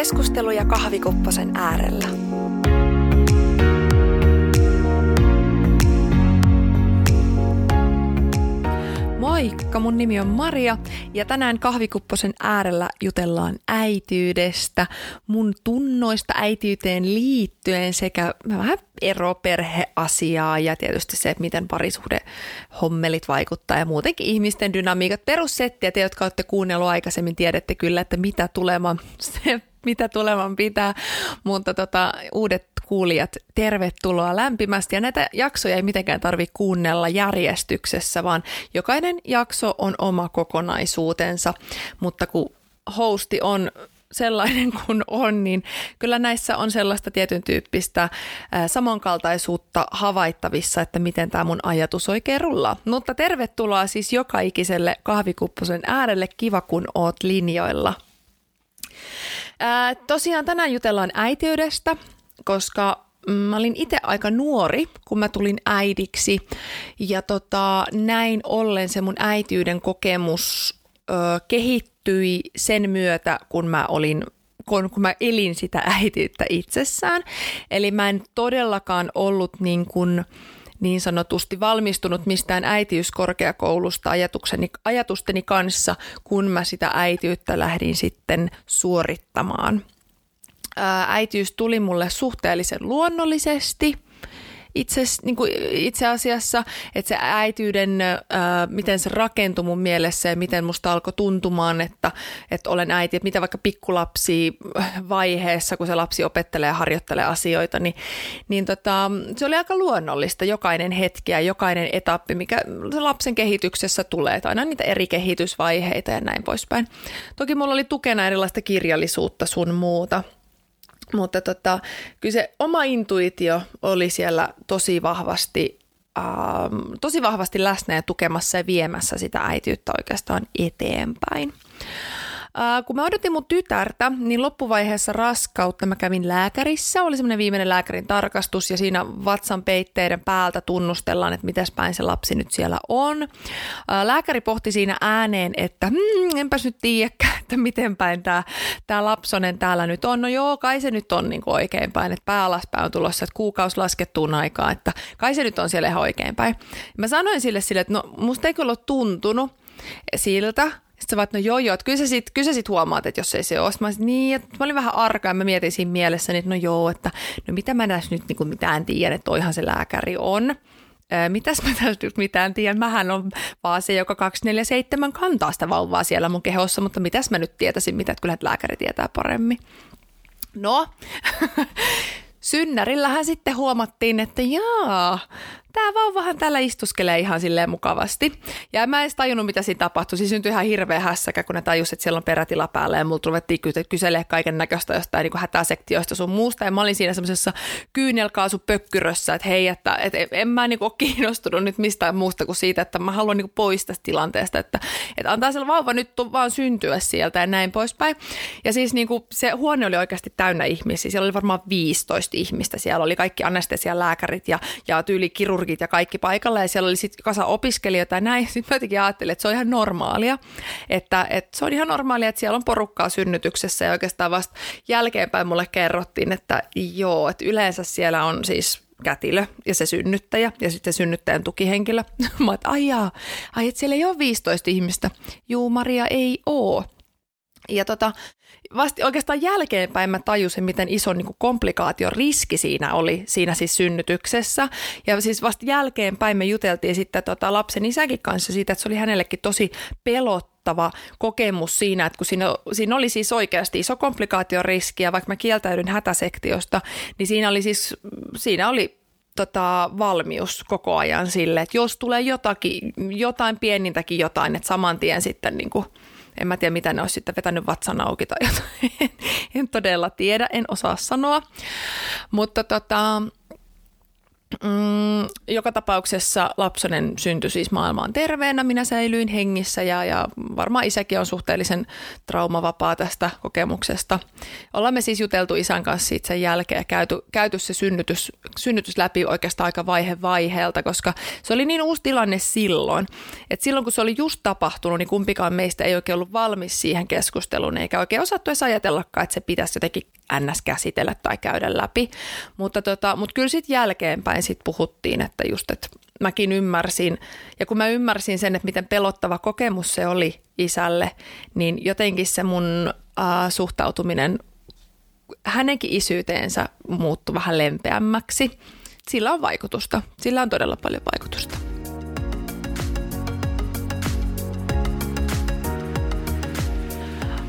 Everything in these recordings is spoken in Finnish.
Keskusteluja kahvikupposen äärellä. Moikka, mun nimi on Maria ja tänään kahvikupposen äärellä jutellaan äityydestä, mun tunnoista äityyteen liittyen sekä vähän eroperheasiaa ja tietysti se, että miten parisuhde hommelit vaikuttaa ja muutenkin ihmisten dynamiikat. Perussettiä, te jotka olette kuunnellut aikaisemmin, tiedätte kyllä, että mitä tuleman, se, mitä tuleman pitää, mutta tota, uudet kuulijat, tervetuloa lämpimästi. Ja näitä jaksoja ei mitenkään tarvitse kuunnella järjestyksessä, vaan jokainen jakso on oma kokonaisuutensa, mutta kun hosti on sellainen kuin on, niin kyllä näissä on sellaista tietyn tyyppistä samankaltaisuutta havaittavissa, että miten tämä mun ajatus oikein rullaa. Mutta tervetuloa siis joka ikiselle kahvikupposen äärelle. Kiva, kun oot linjoilla. Ää, tosiaan tänään jutellaan äitiydestä, koska mä olin itse aika nuori, kun mä tulin äidiksi. Ja tota, näin ollen se mun äitiyden kokemus ö, kehittyi sen myötä, kun mä olin kun, kun mä elin sitä äitiyttä itsessään. Eli mä en todellakaan ollut niin kuin, niin sanotusti valmistunut mistään äitiyskorkeakoulusta ajatukseni, ajatusteni kanssa, kun mä sitä äitiyttä lähdin sitten suorittamaan – äitiys tuli mulle suhteellisen luonnollisesti itse, niin kuin itse asiassa, että se äityyden, ää, miten se rakentui mun mielessä ja miten musta alkoi tuntumaan, että, että olen äiti, että mitä vaikka pikkulapsi vaiheessa, kun se lapsi opettelee ja harjoittelee asioita, niin, niin tota, se oli aika luonnollista jokainen hetki ja jokainen etappi, mikä se lapsen kehityksessä tulee, että aina niitä eri kehitysvaiheita ja näin poispäin. Toki mulla oli tukena erilaista kirjallisuutta sun muuta – mutta tota, kyllä se oma intuitio oli siellä tosi vahvasti, ähm, tosi vahvasti läsnä ja tukemassa ja viemässä sitä äitiyttä oikeastaan eteenpäin. Äh, kun mä odotin mun tytärtä, niin loppuvaiheessa raskautta mä kävin lääkärissä. Oli semmoinen viimeinen lääkärin tarkastus ja siinä vatsan peitteiden päältä tunnustellaan, että mitäs päin se lapsi nyt siellä on. Äh, lääkäri pohti siinä ääneen, että hmm, enpäs nyt tiedäkään, että miten päin tämä tää lapsonen täällä nyt on. No joo, kai se nyt on niin oikein päin, että pää alaspäin on tulossa, että kuukausi laskettuun aikaa, että kai se nyt on siellä ihan oikein päin. Mä sanoin sille sille, että no musta ei kyllä ole tuntunut siltä, sitten sä vaat, no joo joo, että kyllä sä sit, kyllä sä sit huomaat, että jos ei se ole. Mä, sit, niin, että mä olin vähän arka ja mä mietin siinä mielessä, että no joo, että no mitä mä tässä nyt niin mitään tiedän, että toihan se lääkäri on. Mitäs mä tässä nyt mitään tiedän, mähän on vaan se, joka 247 kantaa sitä vauvaa siellä mun kehossa, mutta mitäs mä nyt tietäisin, mitä, että kyllä lääkäri tietää paremmin. No, synnärillähän sitten huomattiin, että jaa, tämä vauvahan täällä istuskelee ihan silleen mukavasti. Ja mä en edes tajunnut, mitä siinä tapahtui. Siis syntyi ihan hirveä hässäkä, kun ne tajusivat, että siellä on perätila päällä ja mulla ruvettiin kyselemään kaiken näköistä jostain niin hätäsektioista sun muusta. Ja mä olin siinä semmoisessa kyynelkaasupökkyrössä, että hei, että, että en mä niin ole kiinnostunut nyt mistään muusta kuin siitä, että mä haluan niin pois tästä tilanteesta, että, että antaa se vauva nyt vaan syntyä sieltä ja näin poispäin. Ja siis niin kuin se huone oli oikeasti täynnä ihmisiä. Siellä oli varmaan 15 ihmistä. Siellä oli kaikki anestesialääkärit ja, ja tyyli kirurgit ja kaikki paikalla ja siellä oli sitten kasa opiskelijoita ja näin. Sitten mä jotenkin ajattelin, että se on ihan normaalia, että, että se on ihan normaalia, että siellä on porukkaa synnytyksessä ja oikeastaan vasta jälkeenpäin mulle kerrottiin, että joo, että yleensä siellä on siis kätilö ja se synnyttäjä ja sitten synnyttäjän tukihenkilö. Mä että ai jaa, ai että siellä ei ole 15 ihmistä. Juu, Maria ei oo. Ja tota, vasta oikeastaan jälkeenpäin mä tajusin, miten iso niin komplikaation riski siinä oli siinä siis synnytyksessä. Ja siis vasta jälkeenpäin me juteltiin sitten tota lapsen isäkin kanssa siitä, että se oli hänellekin tosi pelottava kokemus siinä, että kun siinä, siinä oli siis oikeasti iso komplikaation riski ja vaikka mä kieltäydyn hätäsektiosta, niin siinä oli siis, siinä oli tota, valmius koko ajan sille, että jos tulee jotakin, jotain pienintäkin jotain, että saman tien sitten niin kuin – en mä tiedä, mitä ne olisi sitten vetänyt vatsan auki tai jotain. en todella tiedä, en osaa sanoa. Mutta tota, Mm, joka tapauksessa lapsonen syntyi siis maailmaan terveenä, minä säilyin hengissä ja, ja varmaan isäkin on suhteellisen traumavapaa tästä kokemuksesta. Ollaan me siis juteltu isän kanssa siitä sen jälkeen ja käyty, käyty se synnytys, synnytys läpi oikeastaan aika vaihe vaiheelta, koska se oli niin uusi tilanne silloin, että silloin kun se oli just tapahtunut, niin kumpikaan meistä ei oikein ollut valmis siihen keskusteluun, eikä oikein osattu edes ajatellakaan, että se pitäisi jotenkin ns. käsitellä tai käydä läpi. Mutta, tota, mutta kyllä sitten jälkeenpäin sit puhuttiin, että just, että mäkin ymmärsin, ja kun mä ymmärsin sen, että miten pelottava kokemus se oli isälle, niin jotenkin se mun äh, suhtautuminen hänenkin isyyteensä muuttui vähän lempeämmäksi. Sillä on vaikutusta. Sillä on todella paljon vaikutusta.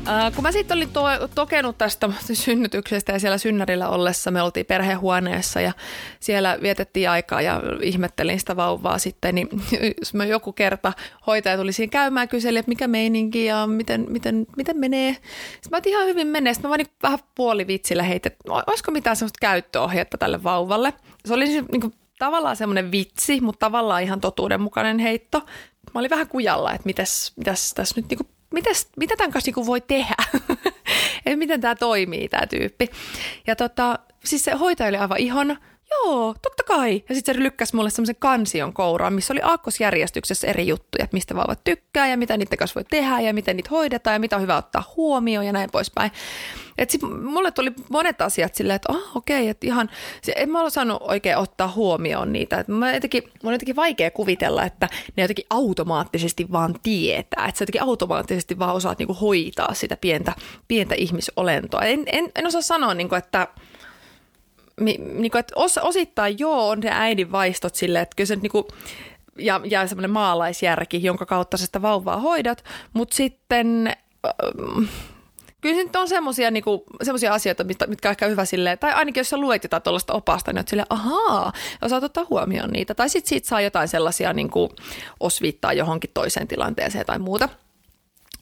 Äh, kun mä sitten olin to- tokenut tästä synnytyksestä ja siellä synnärillä ollessa me oltiin perhehuoneessa ja siellä vietettiin aikaa ja ihmettelin sitä vauvaa sitten, niin jos mä joku kerta hoitaja tuli siinä käymään kyseli, että mikä meininki ja miten, miten, miten menee. Sitten mä ihan hyvin menee. Sitten mä vaan niin vähän puolivitsillä heitin, että no, olisiko mitään sellaista käyttöohjetta tälle vauvalle. Se oli siis niin kuin, tavallaan semmoinen vitsi, mutta tavallaan ihan totuudenmukainen heitto. Mä olin vähän kujalla, että mitäs, mitäs tässä nyt niin mitäs, mitä tämän kanssa niinku voi tehdä? miten tämä toimii, tämä tyyppi. Ja tota, siis se hoitaja oli aivan ihana. Joo, totta kai. Ja sitten se lykkäsi mulle semmoisen kansion kouraan, missä oli aakkosjärjestyksessä eri juttuja, että mistä vauvat tykkää ja mitä niiden kanssa voi tehdä ja miten niitä hoidetaan ja mitä on hyvä ottaa huomioon ja näin poispäin. Et sit mulle tuli monet asiat silleen, että oh, okei, okay, että ihan, en mä ole saanut oikein ottaa huomioon niitä. Et mä jotenkin, mun on jotenkin vaikea kuvitella, että ne jotenkin automaattisesti vaan tietää, että sä jotenkin automaattisesti vaan osaat niinku hoitaa sitä pientä, pientä ihmisolentoa. En, en, en osaa sanoa, niinku, että niin kuin, että os, osittain joo on ne äidin vaistot silleen, että kyllä se niin kuin, ja, ja semmoinen maalaisjärki, jonka kautta sä sitä vauvaa hoidat, mutta sitten ähm, kyllä se nyt on semmoisia niinku, asioita, mitkä, mitkä on ehkä hyvä silleen, tai ainakin jos sä luet jotain tuollaista opasta, niin oot silleen, ahaa, osaat ottaa huomioon niitä. Tai sitten siitä saa jotain sellaisia niinku, osviittaa johonkin toiseen tilanteeseen tai muuta –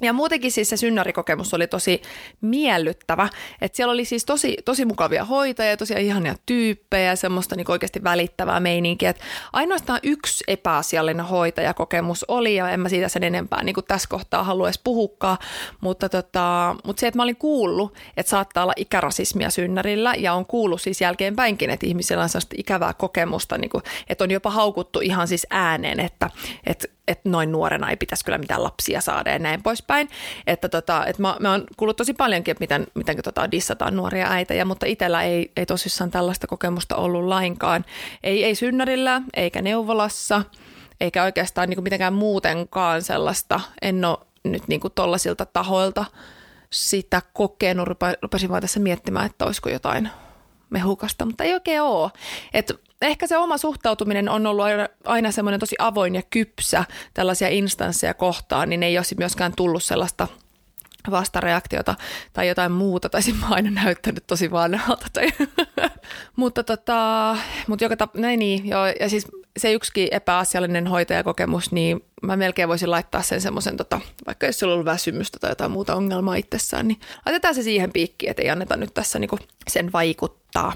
ja muutenkin siis se synnärikokemus oli tosi miellyttävä, että siellä oli siis tosi, tosi mukavia hoitajia, tosi ihania tyyppejä, semmoista niin oikeasti välittävää meininkiä. Että ainoastaan yksi epäasiallinen hoitajakokemus oli, ja en mä siitä sen enempää niin tässä kohtaa haluaisi puhukkaa, mutta, tota, mutta se, että mä olin kuullut, että saattaa olla ikärasismia synnärillä, ja on kuullut siis jälkeenpäinkin, että ihmisillä on sellaista ikävää kokemusta, niin kuin, että on jopa haukuttu ihan siis ääneen, että, että että noin nuorena ei pitäisi kyllä mitään lapsia saada ja näin poispäin. Että tota, että mä, mä oon kuullut tosi paljonkin, että miten, miten tota, dissataan nuoria äitejä, mutta itsellä ei, ei tosissaan tällaista kokemusta ollut lainkaan. Ei, ei synnärillä, eikä neuvolassa, eikä oikeastaan niin kuin mitenkään muutenkaan sellaista. En ole nyt niin kuin tollaisilta tahoilta sitä kokenut. Rupesin vaan tässä miettimään, että olisiko jotain mehukasta, mutta ei oikein ole. Et ehkä se oma suhtautuminen on ollut aina, semmoinen tosi avoin ja kypsä tällaisia instansseja kohtaan, niin ei olisi myöskään tullut sellaista vastareaktiota tai jotain muuta, tai mä aina näyttänyt tosi vanhalta. Tai mutta, tota, mutta joka tap- näin niin, joo, ja siis se yksikin epäasiallinen hoitajakokemus, niin mä melkein voisin laittaa sen semmoisen, tota, vaikka jos sulla on ollut väsymystä tai jotain muuta ongelmaa itsessään, niin laitetaan se siihen piikkiin, että ei anneta nyt tässä niinku sen vaikuttaa.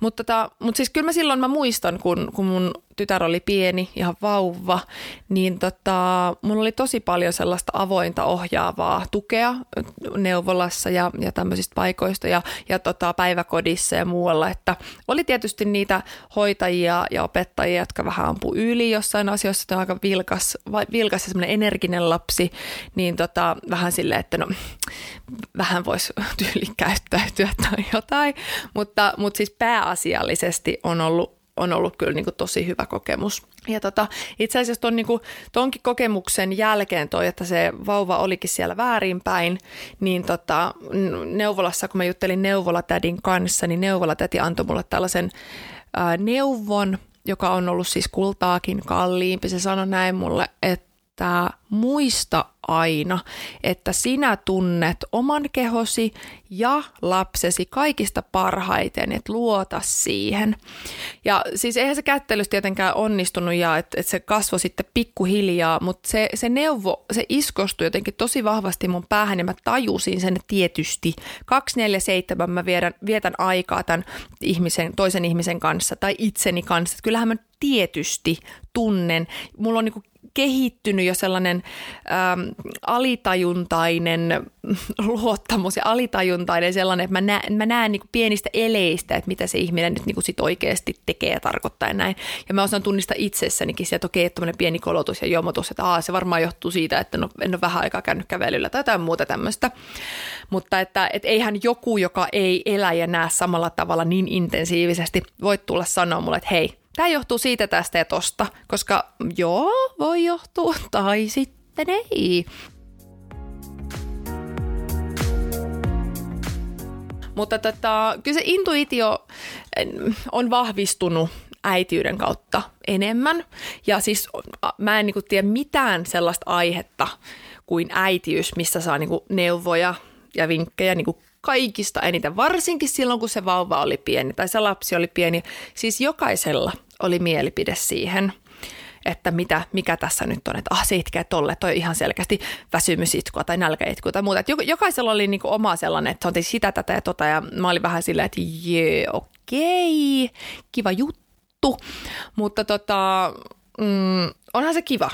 Mutta tota, mut siis kyllä mä silloin mä muistan, kun, kun mun tytär oli pieni, ihan vauva, niin tota, mulla oli tosi paljon sellaista avointa ohjaavaa tukea neuvolassa ja, ja tämmöisistä paikoista ja, ja tota, päiväkodissa ja muualla, että oli tietysti niitä hoitajia ja opettajia, jotka vähän ampu yli jossain asioissa, että on aika vilkas, vilkas ja semmoinen energinen lapsi, niin tota, vähän silleen, että no vähän voisi tyyli käyttäytyä tai jotain, mutta, mutta siis pääasiallisesti on ollut on ollut kyllä niin kuin tosi hyvä kokemus. Ja tota, itse asiassa ton, niin kuin, tonkin kokemuksen jälkeen toi, että se vauva olikin siellä väärinpäin, niin tota, neuvolassa, kun mä juttelin neuvolatädin kanssa, niin neuvolatäti antoi mulle tällaisen ää, neuvon, joka on ollut siis kultaakin kalliimpi. Se sanoi näin mulle, että että muista aina, että sinä tunnet oman kehosi ja lapsesi kaikista parhaiten, että luota siihen. Ja siis eihän se kättelys tietenkään onnistunut ja että et se kasvoi sitten pikkuhiljaa, mutta se, se neuvo, se iskostui jotenkin tosi vahvasti mun päähän ja mä tajusin sen tietysti. 247 mä vietän, vietän aikaa tämän ihmisen, toisen ihmisen kanssa tai itseni kanssa. kyllähän mä tietysti tunnen. Mulla on niin kehittynyt jo sellainen ähm, alitajuntainen luottamus ja alitajuntainen sellainen, että mä näen, mä näen niin pienistä eleistä, että mitä se ihminen nyt niin sit oikeasti tekee ja tarkoittaa ja näin. Ja mä osaan tunnistaa itsessänikin sieltä, okei, että pieni kolotus ja jomotus, että aa, se varmaan johtuu siitä, että no, en ole vähän aikaa käynyt kävelyllä tai jotain muuta tämmöistä. Mutta että et eihän joku, joka ei elä ja näe samalla tavalla niin intensiivisesti, voi tulla sanoa mulle, että hei, Tämä johtuu siitä tästä ja tosta, koska joo, voi johtua tai sitten ei. Mutta tota, kyllä se intuitio on vahvistunut äitiyden kautta enemmän. Ja siis mä en niinku tiedä mitään sellaista aihetta kuin äitiys, missä saa niinku neuvoja ja vinkkejä niinku kaikista eniten, varsinkin silloin kun se vauva oli pieni tai se lapsi oli pieni. Siis jokaisella oli mielipide siihen, että mitä, mikä tässä nyt on, että ah se itkee tolle, toi ihan selkeästi väsymysitkua tai nälkäitkua tai muuta. Että jokaisella oli niinku oma sellainen, että se on sitä, tätä ja tota ja mä olin vähän silleen, että jee, okei, kiva juttu, mutta tota, mm, onhan se kiva,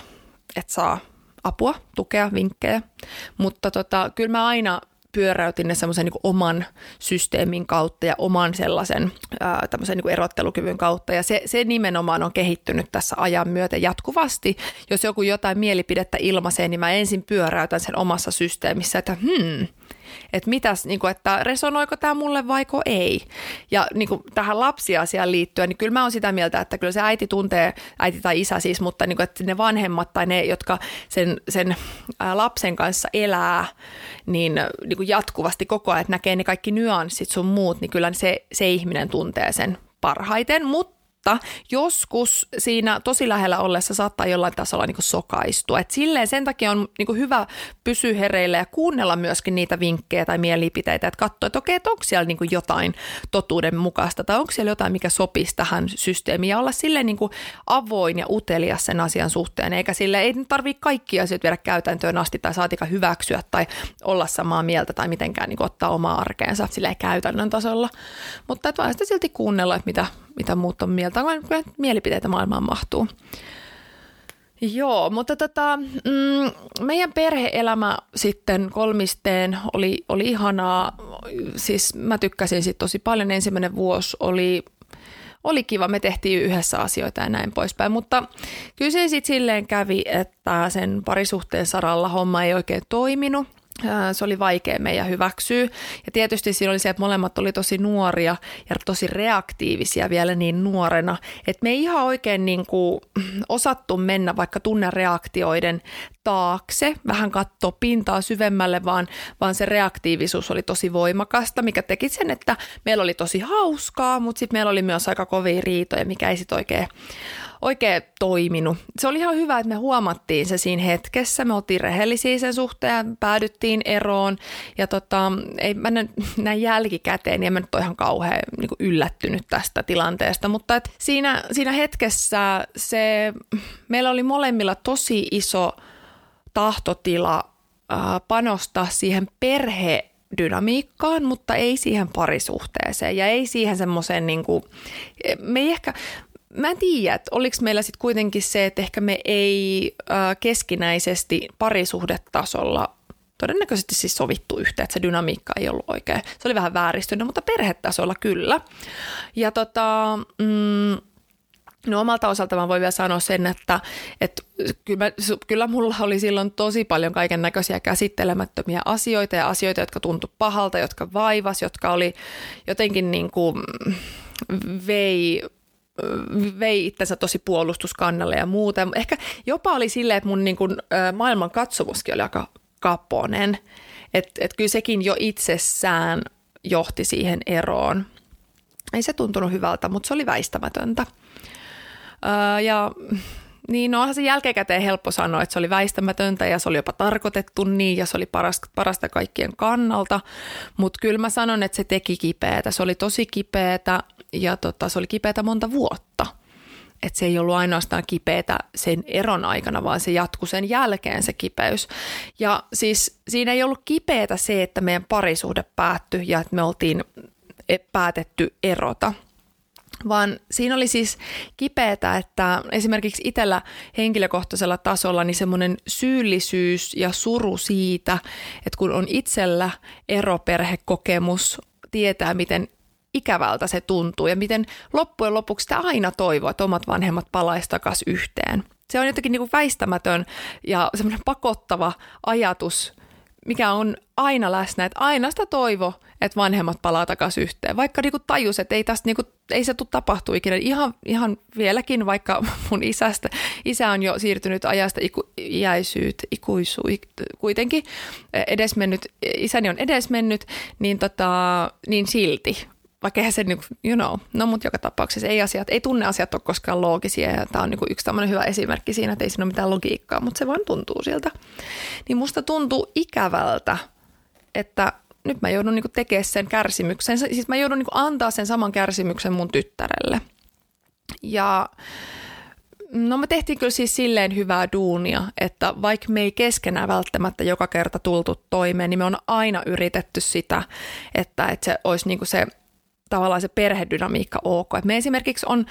että saa apua, tukea, vinkkejä, mutta tota, kyllä mä aina pyöräytin ne semmoisen niin oman systeemin kautta ja oman sellaisen ää, niin erottelukyvyn kautta. Ja se, se nimenomaan on kehittynyt tässä ajan myötä jatkuvasti. Jos joku jotain mielipidettä ilmaisee, niin mä ensin pyöräytän sen omassa systeemissä, että hmm, että mitäs, niin kuin, että resonoiko tämä mulle vaiko ei. Ja niin kuin, tähän lapsiasiaan liittyen, niin kyllä mä oon sitä mieltä, että kyllä se äiti tuntee, äiti tai isä siis, mutta niin kuin, että ne vanhemmat tai ne, jotka sen, sen lapsen kanssa elää, niin, niin kuin jatkuvasti koko ajan, että näkee ne kaikki nyanssit sun muut, niin kyllä se, se ihminen tuntee sen parhaiten, mutta mutta joskus siinä tosi lähellä ollessa saattaa jollain tasolla niin sokaistua. Et silleen sen takia on niin hyvä pysyä hereillä ja kuunnella myöskin niitä vinkkejä tai mielipiteitä, että katsoa, että okei, että onko siellä niin jotain totuuden mukaista tai onko siellä jotain, mikä sopisi tähän systeemiin ja olla silleen niin avoin ja utelias sen asian suhteen, eikä sille ei tarvitse kaikki asiat viedä käytäntöön asti tai saatika hyväksyä tai olla samaa mieltä tai mitenkään niin ottaa omaa arkeensa silleen käytännön tasolla, mutta että vaan sitä silti kuunnella, että mitä, mitä muut on mieltä, vaan mielipiteitä maailmaan mahtuu. Joo, mutta tota, mm, meidän perheelämä sitten kolmisteen oli, oli ihanaa. Siis mä tykkäsin sit tosi paljon. Ensimmäinen vuosi oli, oli kiva, me tehtiin yhdessä asioita ja näin poispäin. Mutta kyllä se sitten silleen kävi, että sen parisuhteen saralla homma ei oikein toiminut – se oli vaikea meidän hyväksyä. Ja tietysti siinä oli se, että molemmat oli tosi nuoria ja tosi reaktiivisia vielä niin nuorena, että me ei ihan oikein niin kuin osattu mennä vaikka tunnereaktioiden taakse, vähän katsoa pintaa syvemmälle, vaan, vaan se reaktiivisuus oli tosi voimakasta, mikä teki sen, että meillä oli tosi hauskaa, mutta sitten meillä oli myös aika kovia riitoja, mikä ei sitten oikein oikein toiminut. Se oli ihan hyvä, että me huomattiin se siinä hetkessä. Me oltiin rehellisiä sen suhteen, päädyttiin eroon ja tota, ei mä näin jälkikäteen, niin en mä nyt ole ihan kauhean niin yllättynyt tästä tilanteesta, mutta et siinä, siinä hetkessä se, meillä oli molemmilla tosi iso tahtotila äh, panostaa siihen perhe dynamiikkaan, mutta ei siihen parisuhteeseen ja ei siihen semmoiseen, niin kuin, me ei ehkä, mä en tiedä, että oliko meillä sitten kuitenkin se, että ehkä me ei äh, keskinäisesti parisuhdetasolla todennäköisesti siis sovittu yhteen, että se dynamiikka ei ollut oikein. Se oli vähän vääristynyt, mutta perhetasolla kyllä. Ja tota, mm, No omalta osalta mä voin vielä sanoa sen, että, että kyllä, kyllä mulla oli silloin tosi paljon kaiken näköisiä käsittelemättömiä asioita ja asioita, jotka tuntui pahalta, jotka vaivas, jotka oli jotenkin niin kuin vei vei itsensä tosi puolustuskannalle ja muuta. Ehkä jopa oli silleen, että mun niin kuin, maailman katsomuskin oli aika kaponen. Että et kyllä sekin jo itsessään johti siihen eroon. Ei se tuntunut hyvältä, mutta se oli väistämätöntä. ja Niin, no onhan se jälkikäteen helppo sanoa, että se oli väistämätöntä ja se oli jopa tarkoitettu niin ja se oli parasta, parasta kaikkien kannalta. Mutta kyllä mä sanon, että se teki kipeätä. Se oli tosi kipeätä ja tota, se oli kipeätä monta vuotta. Että se ei ollut ainoastaan kipeätä sen eron aikana, vaan se jatkui sen jälkeen se kipeys. Ja siis siinä ei ollut kipeätä se, että meidän parisuhde päättyi ja että me oltiin e, päätetty erota – vaan siinä oli siis kipeätä, että esimerkiksi itsellä henkilökohtaisella tasolla niin semmoinen syyllisyys ja suru siitä, että kun on itsellä eroperhekokemus, tietää miten ikävältä se tuntuu ja miten loppujen lopuksi sitä aina toivoo, että omat vanhemmat palaisi takaisin yhteen. Se on jotenkin niin kuin väistämätön ja semmoinen pakottava ajatus, mikä on aina läsnä, että aina sitä toivo, että vanhemmat palaa takaisin yhteen. Vaikka niinku tajus, että ei, tästä niinku, ei se tule tapahtua ikinä. Ihan, ihan vieläkin, vaikka mun isästä, isä on jo siirtynyt ajasta iku, iäisyyt, ikuisu, kuitenkin edesmennyt, isäni on edesmennyt, niin, tota, niin silti vaikka eihän se, niin you know, no mutta joka tapauksessa ei asiat, ei tunne asiat ole koskaan loogisia ja tämä on niin yksi tämmöinen hyvä esimerkki siinä, että ei siinä ole mitään logiikkaa, mutta se vaan tuntuu siltä. Niin musta tuntuu ikävältä, että nyt mä joudun niin tekemään sen kärsimyksen, siis mä joudun niin antaa sen saman kärsimyksen mun tyttärelle. Ja no me tehtiin kyllä siis silleen hyvää duunia, että vaikka me ei keskenään välttämättä joka kerta tultu toimeen, niin me on aina yritetty sitä, että, että se olisi niin se tavallaan se perhedynamiikka ok. Et me esimerkiksi on,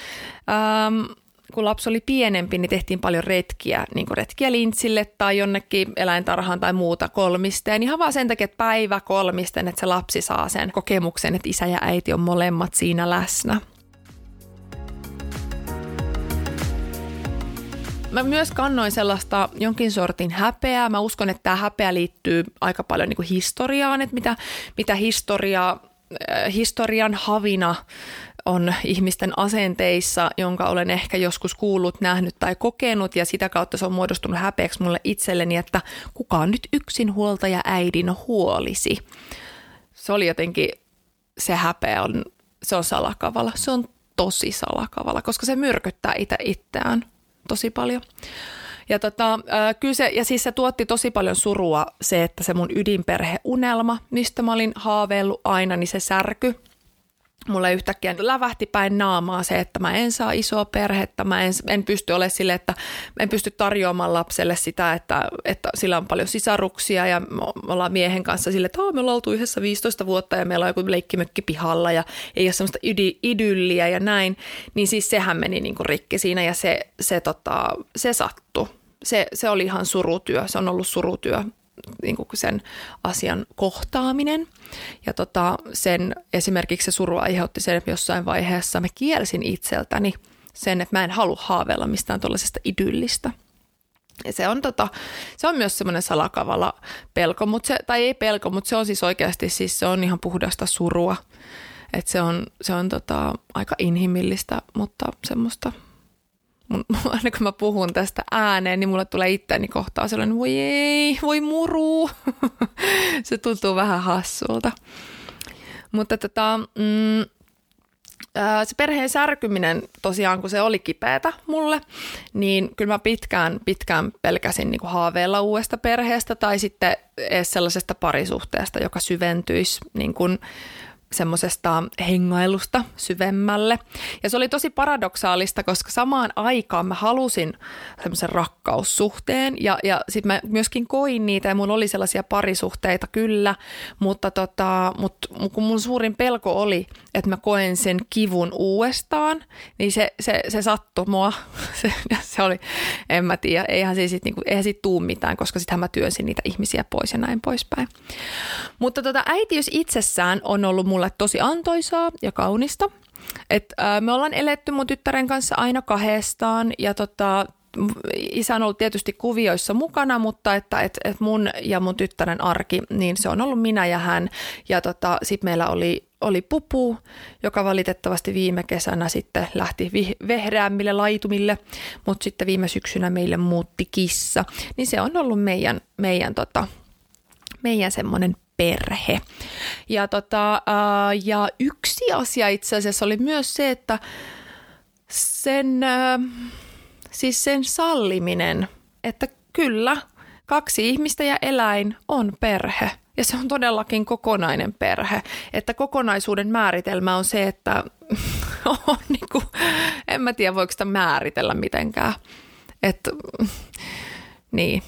ähm, kun lapsi oli pienempi, niin tehtiin paljon retkiä, niin kuin retkiä lintsille tai jonnekin eläintarhaan tai muuta kolmisteen. Ihan vaan sen takia, että päivä kolmisten, että se lapsi saa sen kokemuksen, että isä ja äiti on molemmat siinä läsnä. Mä myös kannoin sellaista jonkin sortin häpeää. Mä uskon, että tämä häpeä liittyy aika paljon niin kuin historiaan, että mitä, mitä historia historian havina on ihmisten asenteissa, jonka olen ehkä joskus kuullut, nähnyt tai kokenut ja sitä kautta se on muodostunut häpeäksi mulle itselleni, että kuka on nyt yksin huoltaja äidin huolisi. Se oli jotenkin, se häpeä on, se on salakavala, se on tosi salakavala, koska se myrkyttää itse itseään tosi paljon. Ja, tota, kyllä se, ja siis se tuotti tosi paljon surua se, että se mun ydinperheunelma, mistä mä olin haaveillut aina, niin se särky. Mulle yhtäkkiä lävähti päin naamaa se, että mä en saa isoa perhettä, mä en, en pysty olemaan sille, että en pysty tarjoamaan lapselle sitä, että, että sillä on paljon sisaruksia ja me ollaan miehen kanssa sille, että me ollaan oltu yhdessä 15 vuotta ja meillä on joku leikkimökki pihalla ja ei ole semmoista idy, idylliä ja näin, niin siis sehän meni niin kuin rikki siinä ja se, se, tota, se sattui se, se oli ihan surutyö, se on ollut surutyö niin kuin sen asian kohtaaminen. Ja tota, sen, esimerkiksi se suru aiheutti sen, että jossain vaiheessa mä kielsin itseltäni sen, että mä en halua haaveilla mistään tuollaisesta idyllistä. Ja se on, tota, se on myös semmoinen salakavala pelko, mutta se, tai ei pelko, mutta se on siis oikeasti siis se on ihan puhdasta surua. että se on, se on tota, aika inhimillistä, mutta semmoista – mun, aina kun mä puhun tästä ääneen, niin mulle tulee itteeni kohtaa sellainen, voi ei, voi muru. se tuntuu vähän hassulta. Mutta tota, mm, se perheen särkyminen tosiaan, kun se oli kipeätä mulle, niin kyllä mä pitkään, pitkään pelkäsin niin kuin haaveilla uudesta perheestä tai sitten edes sellaisesta parisuhteesta, joka syventyisi niin kuin, semmoisesta hengailusta syvemmälle. Ja se oli tosi paradoksaalista, koska samaan aikaan mä halusin semmoisen rakkaussuhteen ja, ja sitten mä myöskin koin niitä ja mulla oli sellaisia parisuhteita kyllä, mutta tota, mut, kun mun suurin pelko oli, että mä koen sen kivun uudestaan, niin se, se, se sattui mua. Se, se oli, en mä tiedä, eihän siitä, sit, niinku, eihän siitä tuu mitään, koska sittenhän mä työnsin niitä ihmisiä pois ja näin poispäin. Mutta tota, äitiys itsessään on ollut mulle tosi antoisaa ja kaunista. Et, ää, me ollaan eletty mun tyttären kanssa aina kahdestaan ja tota, isä on ollut tietysti kuvioissa mukana, mutta että et, et mun ja mun tyttären arki, niin se on ollut minä ja hän. Ja tota, sitten meillä oli, oli pupu, joka valitettavasti viime kesänä sitten lähti vi- vehräämmille laitumille, mutta sitten viime syksynä meille muutti kissa. Niin se on ollut meidän, meidän, tota, meidän semmoinen perhe. Ja, tota, ää, ja yksi asia itse asiassa oli myös se, että sen... Ää, siis sen salliminen, että kyllä, kaksi ihmistä ja eläin on perhe. Ja se on todellakin kokonainen perhe. Että kokonaisuuden määritelmä on se, että on niin kuin, en mä tiedä voiko sitä määritellä mitenkään. Että niin,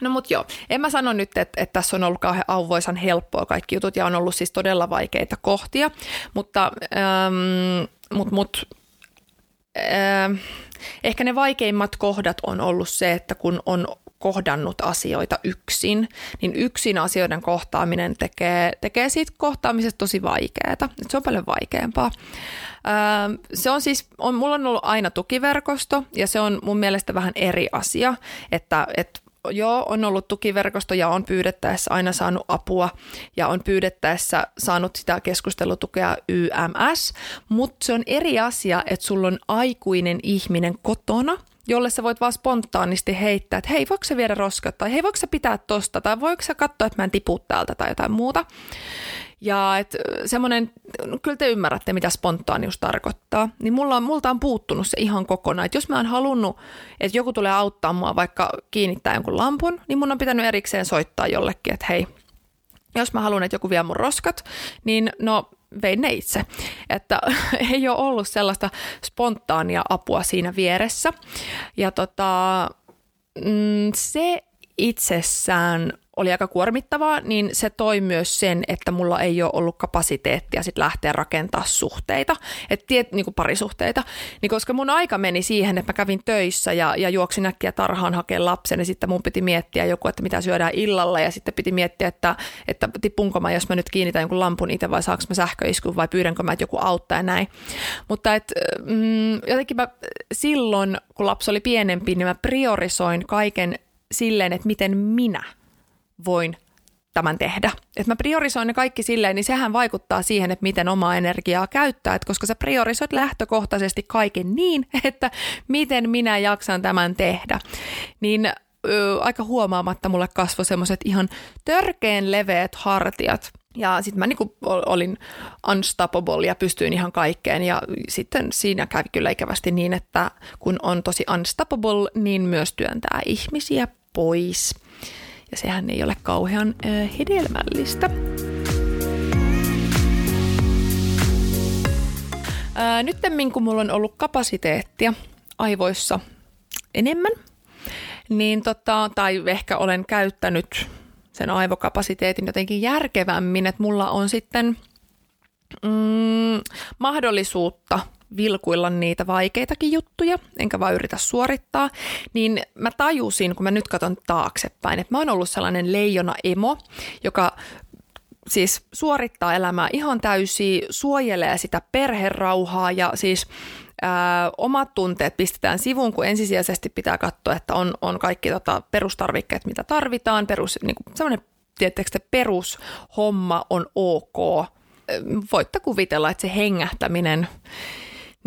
No mut joo, en mä sano nyt, että, että tässä on ollut kauhean auvoisan helppoa kaikki jutut ja on ollut siis todella vaikeita kohtia, mutta ähm, mut, mut, ähm, ehkä ne vaikeimmat kohdat on ollut se, että kun on kohdannut asioita yksin, niin yksin asioiden kohtaaminen tekee, tekee siitä kohtaamisesta tosi vaikeaa. Se on paljon vaikeampaa. Ähm, se on siis, on, mulla on ollut aina tukiverkosto ja se on mun mielestä vähän eri asia, että, että joo, on ollut tukiverkosto ja on pyydettäessä aina saanut apua ja on pyydettäessä saanut sitä keskustelutukea YMS, mutta se on eri asia, että sulla on aikuinen ihminen kotona, jolle sä voit vaan spontaanisti heittää, että hei, voiko se viedä roskat, tai hei, voiko se pitää tosta, tai voiko sä katsoa, että mä en tipu täältä, tai jotain muuta. Ja että semmoinen, no kyllä te ymmärrätte, mitä spontaanius tarkoittaa, niin mulla on, multa on puuttunut se ihan kokonaan. Että jos mä oon halunnut, että joku tulee auttaa mua vaikka kiinnittää jonkun lampun, niin mun on pitänyt erikseen soittaa jollekin, että hei, jos mä haluan, että joku vie mun roskat, niin no vein ne itse. Että ei ole ollut sellaista spontaania apua siinä vieressä. Ja tota, mm, se itsessään oli aika kuormittavaa, niin se toi myös sen, että mulla ei ole ollut kapasiteettia sit lähteä rakentaa suhteita, et tiet, niin kuin parisuhteita, niin koska mun aika meni siihen, että mä kävin töissä ja, ja juoksin äkkiä tarhaan hakemaan lapsen, ja sitten mun piti miettiä joku, että mitä syödään illalla, ja sitten piti miettiä, että, että tipunko mä, jos mä nyt kiinnitän jonkun lampun itse, vai saanko mä sähköiskun, vai pyydänkö mä, että joku auttaa ja näin. Mutta et, mm, jotenkin mä silloin, kun lapsi oli pienempi, niin mä priorisoin kaiken silleen, että miten minä – voin tämän tehdä. Että mä priorisoin ne kaikki silleen, niin sehän vaikuttaa siihen, että miten omaa energiaa käyttää. Että koska sä priorisoit lähtökohtaisesti kaiken niin, että miten minä jaksan tämän tehdä, niin ö, aika huomaamatta mulle kasvoi semmoiset ihan törkeen leveät hartiat. Ja sitten mä niinku olin unstoppable ja pystyin ihan kaikkeen. Ja sitten siinä kävi kyllä ikävästi niin, että kun on tosi unstoppable, niin myös työntää ihmisiä pois ja sehän ei ole kauhean hedelmällistä. Äh, nyt kun mulla on ollut kapasiteettia aivoissa enemmän, niin tota, tai ehkä olen käyttänyt sen aivokapasiteetin jotenkin järkevämmin, että mulla on sitten mm, mahdollisuutta vilkuilla niitä vaikeitakin juttuja, enkä vaan yritä suorittaa, niin mä tajusin, kun mä nyt katson taaksepäin, että mä oon ollut sellainen leijona emo, joka siis suorittaa elämää ihan täysin, suojelee sitä perherauhaa ja siis ää, omat tunteet pistetään sivuun, kun ensisijaisesti pitää katsoa, että on, on kaikki tota, perustarvikkeet, mitä tarvitaan, perus, niin kuin, sellainen tietysti perushomma on ok. Voitte kuvitella, että se hengähtäminen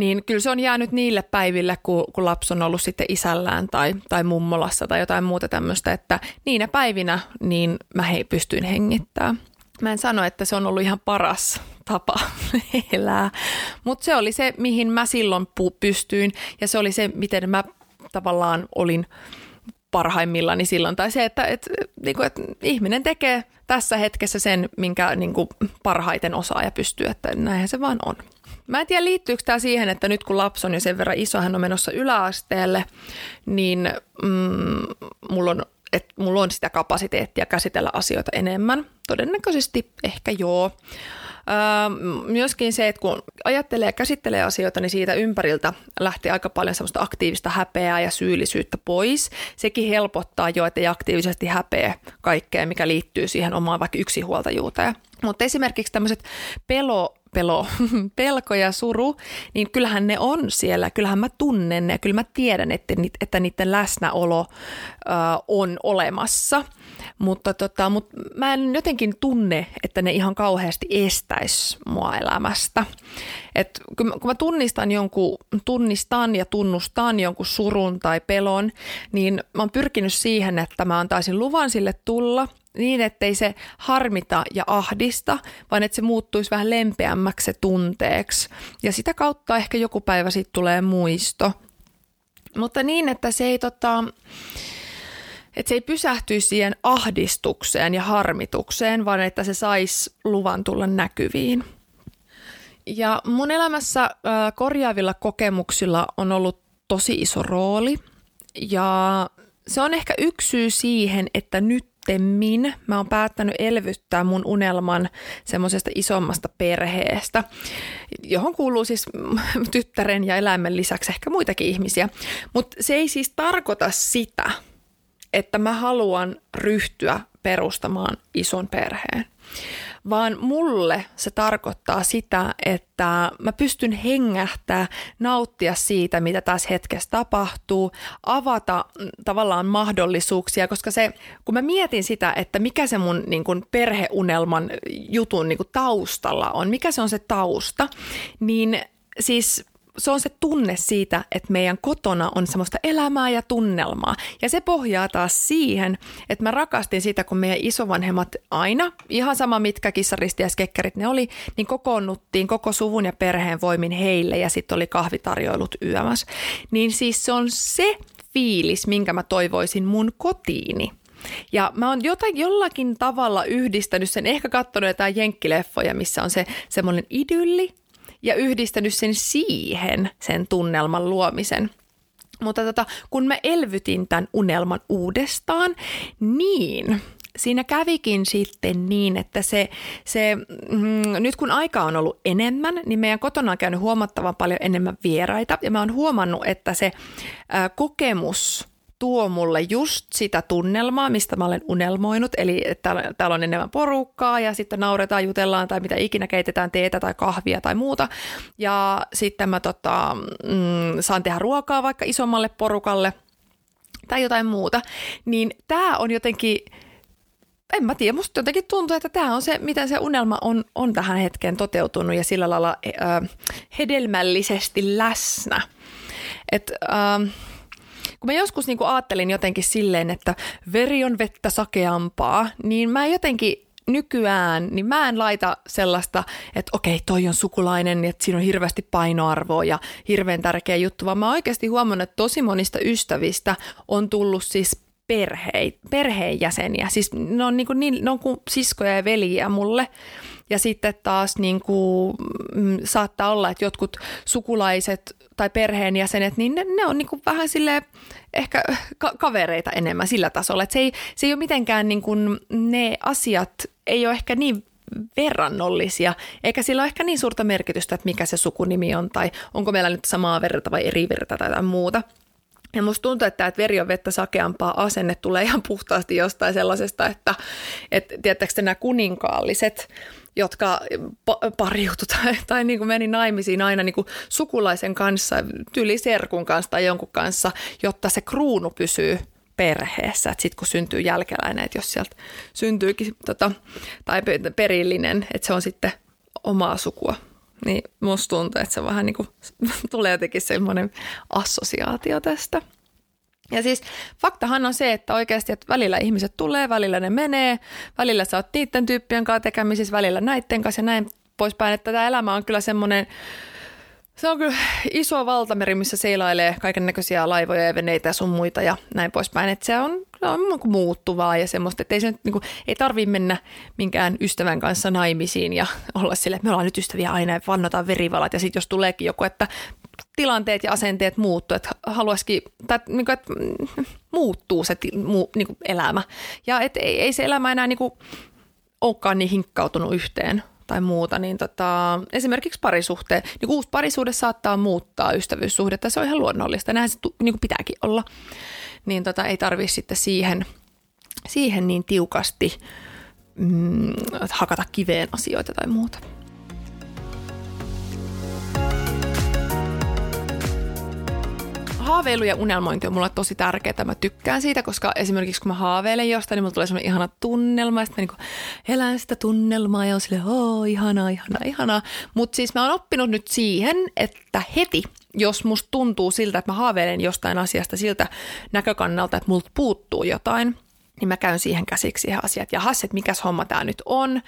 niin kyllä se on jäänyt niille päiville, kun, kun lapsi on ollut sitten isällään tai, tai mummolassa tai jotain muuta tämmöistä, että niinä päivinä niin mä hei pystyin hengittämään. Mä en sano, että se on ollut ihan paras tapa elää, mutta se oli se, mihin mä silloin pystyin ja se oli se, miten mä tavallaan olin parhaimmillani silloin. Tai se, että, että, että, että ihminen tekee tässä hetkessä sen, minkä niin kuin parhaiten osaa ja pystyy, että näinhän se vaan on. Mä en tiedä, liittyykö tämä siihen, että nyt kun lapsi on jo sen verran iso, hän on menossa yläasteelle, niin mm, mulla, on, et, mulla on sitä kapasiteettia käsitellä asioita enemmän. Todennäköisesti ehkä joo. Öö, myöskin se, että kun ajattelee ja käsittelee asioita, niin siitä ympäriltä lähtee aika paljon semmoista aktiivista häpeää ja syyllisyyttä pois. Sekin helpottaa jo, että ei aktiivisesti häpeä kaikkea, mikä liittyy siihen omaan vaikka yksinhuoltajuuteen. Mutta esimerkiksi tämmöiset pelo pelo, pelko ja suru, niin kyllähän ne on siellä. Kyllähän mä tunnen ne ja kyllä mä tiedän, että, että niiden läsnäolo ö, on olemassa. Mutta tota, mut mä en jotenkin tunne, että ne ihan kauheasti estäisi mua elämästä. Et kun, kun mä tunnistan, jonkun, tunnistan ja tunnustan jonkun surun tai pelon, niin mä oon pyrkinyt siihen, että mä antaisin luvan sille tulla – niin, ettei se harmita ja ahdista, vaan että se muuttuisi vähän lempeämmäksi se tunteeksi. Ja sitä kautta ehkä joku päivä sitten tulee muisto. Mutta niin, että se ei tota, että se ei pysähtyisi siihen ahdistukseen ja harmitukseen, vaan että se saisi luvan tulla näkyviin. Ja mun elämässä äh, korjaavilla kokemuksilla on ollut tosi iso rooli ja se on ehkä yksi syy siihen, että nyttemmin mä oon päättänyt elvyttää mun unelman semmoisesta isommasta perheestä, johon kuuluu siis tyttären ja eläimen lisäksi ehkä muitakin ihmisiä. Mutta se ei siis tarkoita sitä, että mä haluan ryhtyä perustamaan ison perheen vaan mulle se tarkoittaa sitä, että mä pystyn hengähtää, nauttia siitä, mitä tässä hetkessä tapahtuu, avata mm, tavallaan mahdollisuuksia, koska se, kun mä mietin sitä, että mikä se mun niin kuin perheunelman jutun niin kuin taustalla on, mikä se on se tausta, niin siis se on se tunne siitä, että meidän kotona on semmoista elämää ja tunnelmaa. Ja se pohjaa taas siihen, että mä rakastin sitä, kun meidän isovanhemmat aina, ihan sama mitkä kissaristi ja skekkerit ne oli, niin kokoonnuttiin koko suvun ja perheen voimin heille ja sitten oli kahvitarjoilut yömässä. Niin siis se on se fiilis, minkä mä toivoisin mun kotiini. Ja mä oon jotain, jollakin tavalla yhdistänyt sen, ehkä katsonut jotain jenkkileffoja, missä on se semmoinen idylli, ja yhdistänyt sen siihen, sen tunnelman luomisen. Mutta tota, kun mä elvytin tämän unelman uudestaan, niin siinä kävikin sitten niin, että se, se mm, nyt kun aika on ollut enemmän, niin meidän kotona on käynyt huomattavan paljon enemmän vieraita ja mä oon huomannut, että se ää, kokemus tuo mulle just sitä tunnelmaa, mistä mä olen unelmoinut, eli että täällä on enemmän porukkaa ja sitten nauretaan, jutellaan tai mitä ikinä keitetään, teetä tai kahvia tai muuta. Ja sitten mä tota, mm, saan tehdä ruokaa vaikka isommalle porukalle tai jotain muuta. Niin tämä on jotenkin, en mä tiedä, musta jotenkin tuntuu, että tämä on se, miten se unelma on, on tähän hetkeen toteutunut ja sillä lailla äh, hedelmällisesti läsnä. Että äh, kun mä joskus niin ajattelin jotenkin silleen, että veri on vettä sakeampaa, niin mä jotenkin nykyään, niin mä en laita sellaista, että okei, toi on sukulainen, että siinä on hirveästi painoarvoa ja hirveän tärkeä juttu, vaan mä oikeasti huomannut, että tosi monista ystävistä on tullut siis perhe, perheenjäseniä. Siis ne on, niin kuin, ne on kuin siskoja ja veljiä mulle. Ja sitten taas niin kuin, mm, saattaa olla, että jotkut sukulaiset tai perheenjäsenet, niin ne, ne on niin kuin vähän sille ehkä ka- kavereita enemmän sillä tasolla. Että se, ei, se ei ole mitenkään niin kuin, ne asiat ei ole ehkä niin verrannollisia, eikä sillä ole ehkä niin suurta merkitystä, että mikä se sukunimi on tai onko meillä nyt samaa verta vai eri verta tai jotain muuta. Ja musta tuntuu, että tämä veri on vettä sakeampaa asenne tulee ihan puhtaasti jostain sellaisesta, että, että tiedättekö nämä kuninkaalliset, jotka pariutui tai, tai niin kuin meni naimisiin aina niin kuin sukulaisen kanssa, tyli serkun kanssa tai jonkun kanssa, jotta se kruunu pysyy perheessä. Sitten kun syntyy jälkeläinen, että jos sieltä syntyykin tota, tai perillinen, että se on sitten omaa sukua. Niin musta tuntuu, että se vähän niin kuin tulee jotenkin semmoinen assosiaatio tästä. Ja siis faktahan on se, että oikeasti että välillä ihmiset tulee, välillä ne menee, välillä sä oot niiden tyyppien kanssa tekemisissä, välillä näiden kanssa ja näin poispäin. Että tämä elämä on kyllä semmoinen, se on kyllä iso valtameri, missä seilailee kaiken näköisiä laivoja ja veneitä ja sun muita ja näin poispäin. Että se on, se on niin muuttuvaa ja semmoista, että ei, se nyt, niin kuin, ei tarvii mennä minkään ystävän kanssa naimisiin ja olla sille, että me ollaan nyt ystäviä aina ja vannotaan verivalat. Ja sitten jos tuleekin joku, että tilanteet ja asenteet muuttuu, että haluaisikin, tai niin kuin, että muuttuu se niin kuin elämä. Ja et ei, ei se elämä enää niin kuin, olekaan niin hinkkautunut yhteen tai muuta, niin tota, esimerkiksi parisuhteen, niin uusi parisuhde saattaa muuttaa ystävyyssuhdetta, se on ihan luonnollista, näin se niin kuin pitääkin olla, niin tota, ei tarvitse sitten siihen, siihen niin tiukasti mm, hakata kiveen asioita tai muuta. Haaveilu ja unelmointi on mulle tosi tärkeää. Mä tykkään siitä, koska esimerkiksi kun mä haaveilen jostain, niin mulla tulee semmoinen ihana tunnelma. Ja sitten mä niin elän sitä tunnelmaa ja on silleen, oo, ihanaa, ihanaa, ihanaa. Mutta siis mä oon oppinut nyt siihen, että heti, jos musta tuntuu siltä, että mä haaveilen jostain asiasta siltä näkökannalta, että multa puuttuu jotain, niin mä käyn siihen käsiksi siihen asiaan, että jahas, että mikäs homma tämä nyt on?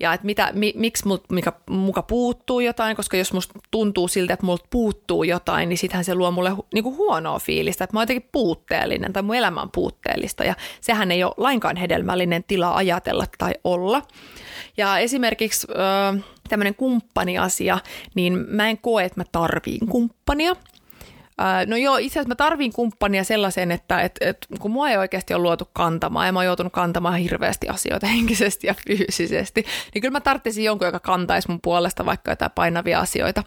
Ja että mitä, mi, miksi mut, mikä, muka puuttuu jotain, koska jos musta tuntuu siltä, että multa puuttuu jotain, niin sitähän se luo mulle hu, niinku huonoa fiilistä, että mä oon jotenkin puutteellinen tai mun elämä on puutteellista. Ja sehän ei ole lainkaan hedelmällinen tila ajatella tai olla. Ja esimerkiksi äh, tämmöinen kumppaniasia, niin mä en koe, että mä tarviin kumppania – no joo, itse asiassa mä tarvin kumppania sellaisen, että et, et, kun mua ei oikeasti ole luotu kantamaan ja mä oon joutunut kantamaan hirveästi asioita henkisesti ja fyysisesti, niin kyllä mä tarvitsisin jonkun, joka kantaisi mun puolesta vaikka jotain painavia asioita.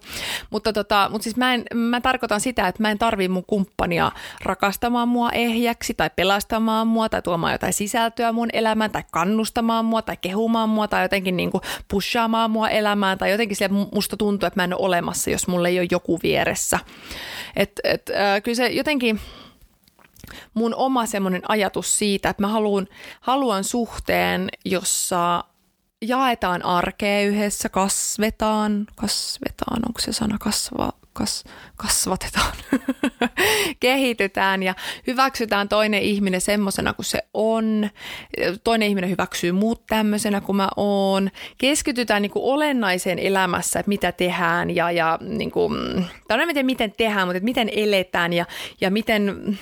Mutta, tota, mutta siis mä, en, mä tarkoitan sitä, että mä en tarvi mun kumppania rakastamaan mua ehjäksi tai pelastamaan mua tai tuomaan jotain sisältöä mun elämään tai kannustamaan mua tai kehumaan mua tai jotenkin niin kuin pushaamaan mua elämään tai jotenkin se musta tuntuu, että mä en ole olemassa, jos mulla ei ole joku vieressä. Et, et, äh, kyllä se jotenkin mun oma semmoinen ajatus siitä, että mä haluan, haluan suhteen, jossa jaetaan arkea yhdessä, kasvetaan, kasvetaan, onko se sana kasvaa, kas, kasvatetaan, kehitytään ja hyväksytään toinen ihminen semmoisena kuin se on. Toinen ihminen hyväksyy muut tämmöisenä kuin mä oon. Keskitytään niin kuin olennaiseen elämässä, että mitä tehdään ja, ja niin kuin, tai miten, miten tehdään, mutta miten eletään ja, ja miten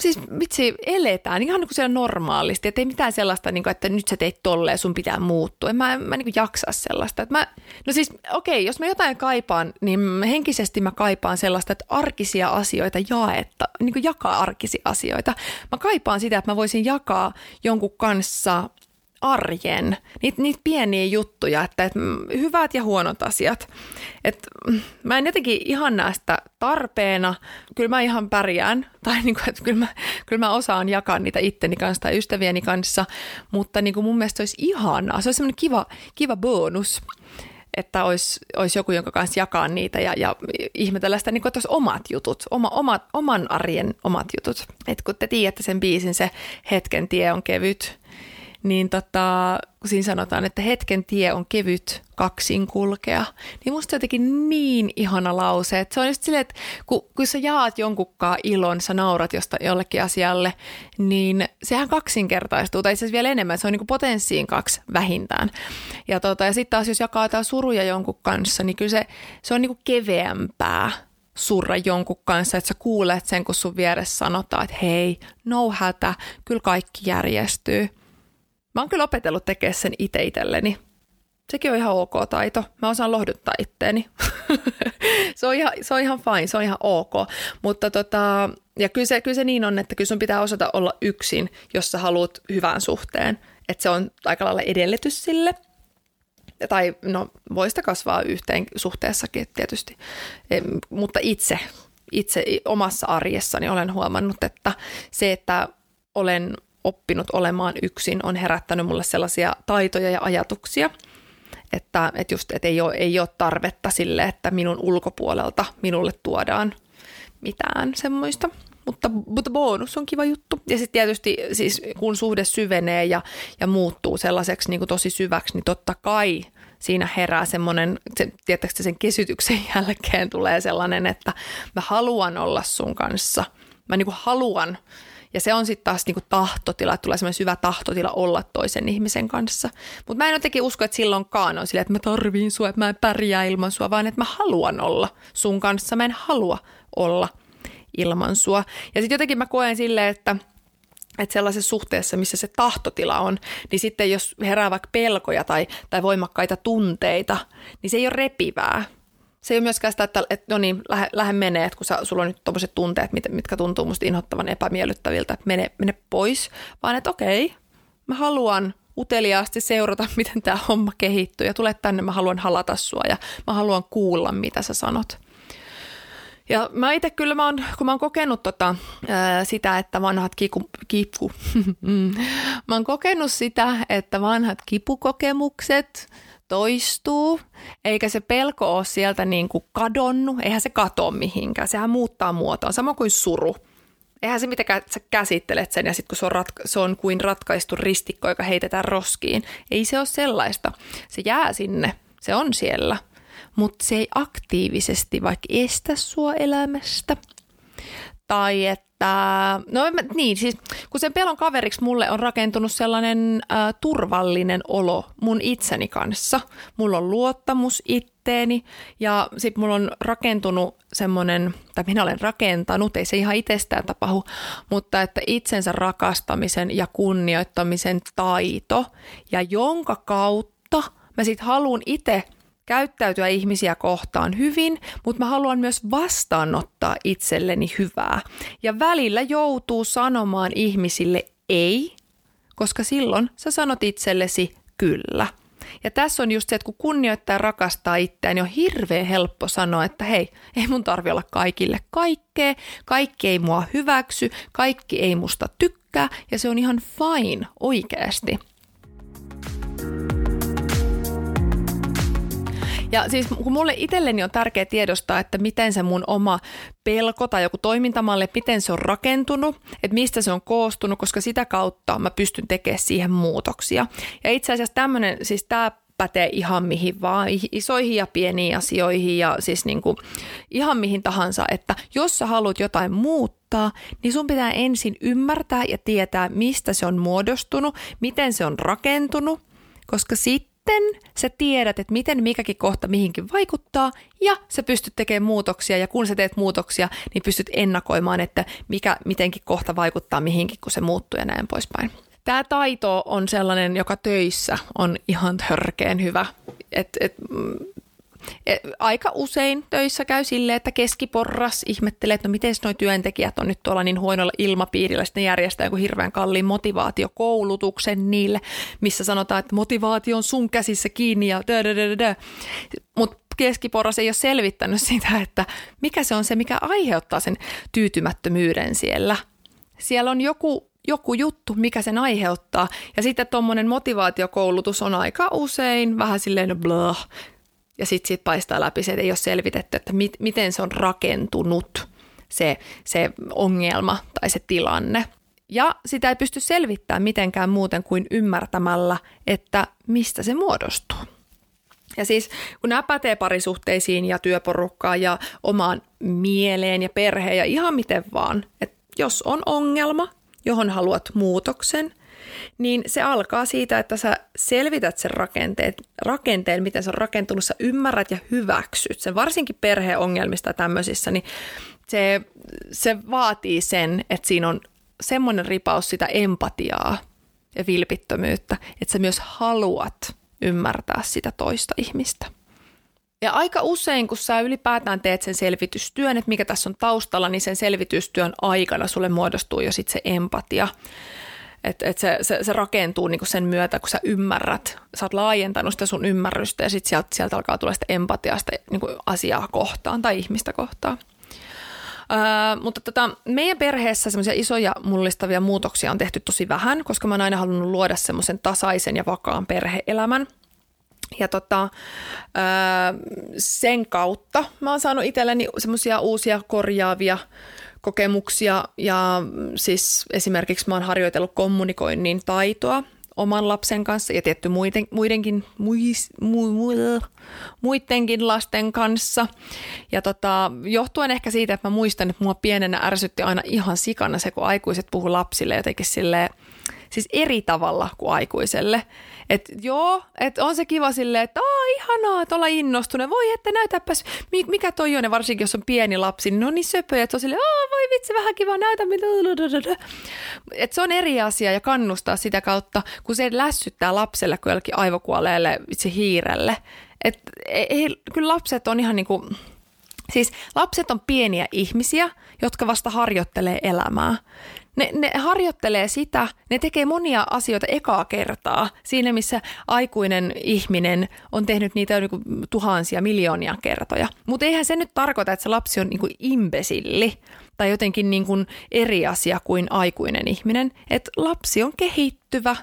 siis vitsi, eletään ihan niin kuin siellä normaalisti, että ei mitään sellaista, niin kuin, että nyt sä teit tolleen, sun pitää muuttua. En mä, en mä niin kuin jaksa sellaista. Että mä, no siis okei, okay, jos mä jotain kaipaan, niin henkisesti mä kaipaan sellaista, että arkisia asioita jaetta, niin kuin jakaa arkisia asioita. Mä kaipaan sitä, että mä voisin jakaa jonkun kanssa arjen, niitä, niitä pieniä juttuja, että, että hyvät ja huonot asiat. Et, mä en jotenkin ihan näe sitä tarpeena, kyllä mä ihan pärjään, tai niin kuin, että kyllä, mä, kyllä mä osaan jakaa niitä itteni kanssa tai ystävieni kanssa, mutta niin kuin mun mielestä se olisi ihanaa, se olisi semmoinen kiva, kiva bonus että olisi, olisi joku, jonka kanssa jakaa niitä ja, ja ihmetellä sitä, niin kuin, että olisi omat jutut, oma, oma, oman arjen omat jutut. Et kun te tiedätte sen biisin, se hetken tie on kevyt, niin tota, kun siinä sanotaan, että hetken tie on kevyt kaksin kulkea, niin musta jotenkin niin ihana lause, että se on just silleen, että kun, kun sä jaat jonkunkaan ilon, sä naurat josta, jollekin asialle, niin sehän kaksinkertaistuu, tai itse vielä enemmän, se on niin potenssiin kaksi vähintään. Ja, tota, ja sitten taas jos jakaa jotain suruja jonkun kanssa, niin kyllä se, se on niin keveämpää surra jonkun kanssa, että sä kuulet sen, kun sun vieressä sanotaan, että hei, no hätä, kyllä kaikki järjestyy – Mä oon kyllä opetellut tekemään sen itse itselleni. Sekin on ihan ok taito. Mä osaan lohduttaa itteeni. se, on ihan, se on ihan fine, se on ihan ok. Mutta tota, ja kyllä se, kyllä se niin on, että kyllä sun pitää osata olla yksin, jos sä haluat hyvän suhteen. Että se on aika lailla edellytys sille. Tai no, voi sitä kasvaa yhteen suhteessakin tietysti. E, mutta itse, itse omassa arjessani olen huomannut, että se, että olen oppinut olemaan yksin, on herättänyt mulle sellaisia taitoja ja ajatuksia, että, että just, että ei, ole, ei ole tarvetta sille, että minun ulkopuolelta minulle tuodaan mitään semmoista. Mutta, mutta bonus on kiva juttu. Ja sitten tietysti siis kun suhde syvenee ja, ja muuttuu sellaiseksi niin kuin tosi syväksi, niin totta kai siinä herää semmoinen, se, tietääkö sen kesytyksen jälkeen tulee sellainen, että mä haluan olla sun kanssa. Mä niin kuin haluan ja se on sitten taas niinku tahtotila, että tulee semmoinen syvä tahtotila olla toisen ihmisen kanssa. Mutta mä en jotenkin usko, että silloinkaan on silleen, että mä tarviin sua, että mä en pärjää ilman sua, vaan että mä haluan olla sun kanssa. Mä en halua olla ilman sua. Ja sitten jotenkin mä koen silleen, että että sellaisessa suhteessa, missä se tahtotila on, niin sitten jos herää vaikka pelkoja tai, tai voimakkaita tunteita, niin se ei ole repivää, se ei ole myöskään sitä, että, että no niin, lähde, lähde menee, että kun sä, sulla on nyt tuommoiset tunteet, mitkä tuntuu musta inhottavan epämiellyttäviltä, että mene, mene pois, vaan että okei, mä haluan uteliaasti seurata, miten tämä homma kehittyy ja tule tänne, mä haluan halata sua ja mä haluan kuulla, mitä sä sanot. Ja mä itse kyllä, mä oon, kun mä oon kokenut tota, ää, sitä, että vanhat kiku, kipu, mä oon kokenut sitä, että vanhat kipukokemukset toistuu, eikä se pelko ole sieltä niin kuin kadonnut, eihän se katoa mihinkään, sehän muuttaa muotoa, sama kuin suru. Eihän se mitenkään, sä käsittelet sen ja sitten kun se on, ratka- se on kuin ratkaistu ristikko, joka heitetään roskiin, ei se ole sellaista. Se jää sinne, se on siellä, mutta se ei aktiivisesti vaikka estä sua elämästä Tai että, no niin, siis kun sen pelon kaveriksi mulle on rakentunut sellainen äh, turvallinen olo mun itseni kanssa. Mulla on luottamus itteeni ja sitten mulla on rakentunut semmoinen, tai minä olen rakentanut, ei se ihan itsestään tapahdu, mutta että itsensä rakastamisen ja kunnioittamisen taito ja jonka kautta mä sitten haluan itse käyttäytyä ihmisiä kohtaan hyvin, mutta mä haluan myös vastaanottaa itselleni hyvää. Ja välillä joutuu sanomaan ihmisille ei, koska silloin sä sanot itsellesi kyllä. Ja tässä on just se, että kun kunnioittaa ja rakastaa itseään, niin on hirveän helppo sanoa, että hei, ei mun tarvi olla kaikille kaikkea, kaikki ei mua hyväksy, kaikki ei musta tykkää ja se on ihan fine oikeasti. Ja siis kun mulle itselleni on tärkeää tiedostaa, että miten se mun oma pelko tai joku toimintamalli, miten se on rakentunut, että mistä se on koostunut, koska sitä kautta mä pystyn tekemään siihen muutoksia. Ja itse asiassa tämmöinen, siis tämä pätee ihan mihin vaan, isoihin ja pieniin asioihin ja siis niin kuin ihan mihin tahansa, että jos sä haluat jotain muuttaa, niin sun pitää ensin ymmärtää ja tietää, mistä se on muodostunut, miten se on rakentunut, koska sitten sitten sä tiedät, että miten mikäkin kohta mihinkin vaikuttaa ja sä pystyt tekemään muutoksia ja kun sä teet muutoksia, niin pystyt ennakoimaan, että mikä mitenkin kohta vaikuttaa mihinkin, kun se muuttuu ja näin poispäin. Tämä taito on sellainen, joka töissä on ihan törkeen hyvä. Et, et, mm, aika usein töissä käy silleen, että keskiporras ihmettelee, että no miten nuo työntekijät on nyt tuolla niin huonolla ilmapiirillä, sitten järjestää joku hirveän kalliin motivaatiokoulutuksen niille, missä sanotaan, että motivaatio on sun käsissä kiinni ja Mutta keskiporras ei ole selvittänyt sitä, että mikä se on se, mikä aiheuttaa sen tyytymättömyyden siellä. Siellä on joku joku juttu, mikä sen aiheuttaa. Ja sitten tuommoinen motivaatiokoulutus on aika usein vähän silleen blah, ja sitten sit paistaa läpi se, että ei ole selvitetty, että mit, miten se on rakentunut se, se ongelma tai se tilanne. Ja sitä ei pysty selvittämään mitenkään muuten kuin ymmärtämällä, että mistä se muodostuu. Ja siis kun nämä pätee parisuhteisiin ja työporukkaan ja omaan mieleen ja perheen ja ihan miten vaan, että jos on ongelma, johon haluat muutoksen – niin se alkaa siitä, että sä selvität sen rakenteen, rakenteen, miten se on rakentunut, sä ymmärrät ja hyväksyt sen, varsinkin perheongelmista ja tämmöisissä, niin se, se vaatii sen, että siinä on semmoinen ripaus sitä empatiaa ja vilpittömyyttä, että sä myös haluat ymmärtää sitä toista ihmistä. Ja aika usein, kun sä ylipäätään teet sen selvitystyön, että mikä tässä on taustalla, niin sen selvitystyön aikana sulle muodostuu jo sitten se empatia. Että et se, se, se rakentuu niinku sen myötä, kun sä ymmärrät, sä oot laajentanut sitä sun ymmärrystä ja sitten sieltä, sieltä alkaa tulla sitä empatiasta niinku asiaa kohtaan tai ihmistä kohtaan. Öö, mutta tota, meidän perheessä semmoisia isoja mullistavia muutoksia on tehty tosi vähän, koska mä oon aina halunnut luoda semmoisen tasaisen ja vakaan perheelämän. Ja tota, öö, sen kautta mä oon saanut itselleni semmoisia uusia korjaavia kokemuksia ja siis esimerkiksi mä oon harjoitellut kommunikoinnin taitoa oman lapsen kanssa ja tietty muiden, muidenkin, muis, mu, mu, muidenkin lasten kanssa. Ja tota, johtuen ehkä siitä, että mä muistan, että mua pienenä ärsytti aina ihan sikana se, kun aikuiset puhuu lapsille jotenkin silleen, siis eri tavalla kuin aikuiselle. Että joo, että on se kiva silleen, että Aa, ihanaa, että olla innostunut. Voi, että näytäpäs, mikä toi on, varsinkin jos on pieni lapsi, niin ne on niin söpöjä, että on silleen, Aa, voi vitsi, vähän kiva, näytä. Että se on eri asia ja kannustaa sitä kautta, kun se lässyttää lapselle kuin jollekin aivokuolleelle vitsi hiirelle. Että ei, kyllä lapset on ihan niin kuin, siis lapset on pieniä ihmisiä, jotka vasta harjoittelee elämää ne, ne harjoittelee sitä, ne tekee monia asioita ekaa kertaa siinä, missä aikuinen ihminen on tehnyt niitä niin kuin tuhansia, miljoonia kertoja. Mutta eihän se nyt tarkoita, että se lapsi on niin kuin imbesilli tai jotenkin niin kuin eri asia kuin aikuinen ihminen. Että lapsi on kehittyvä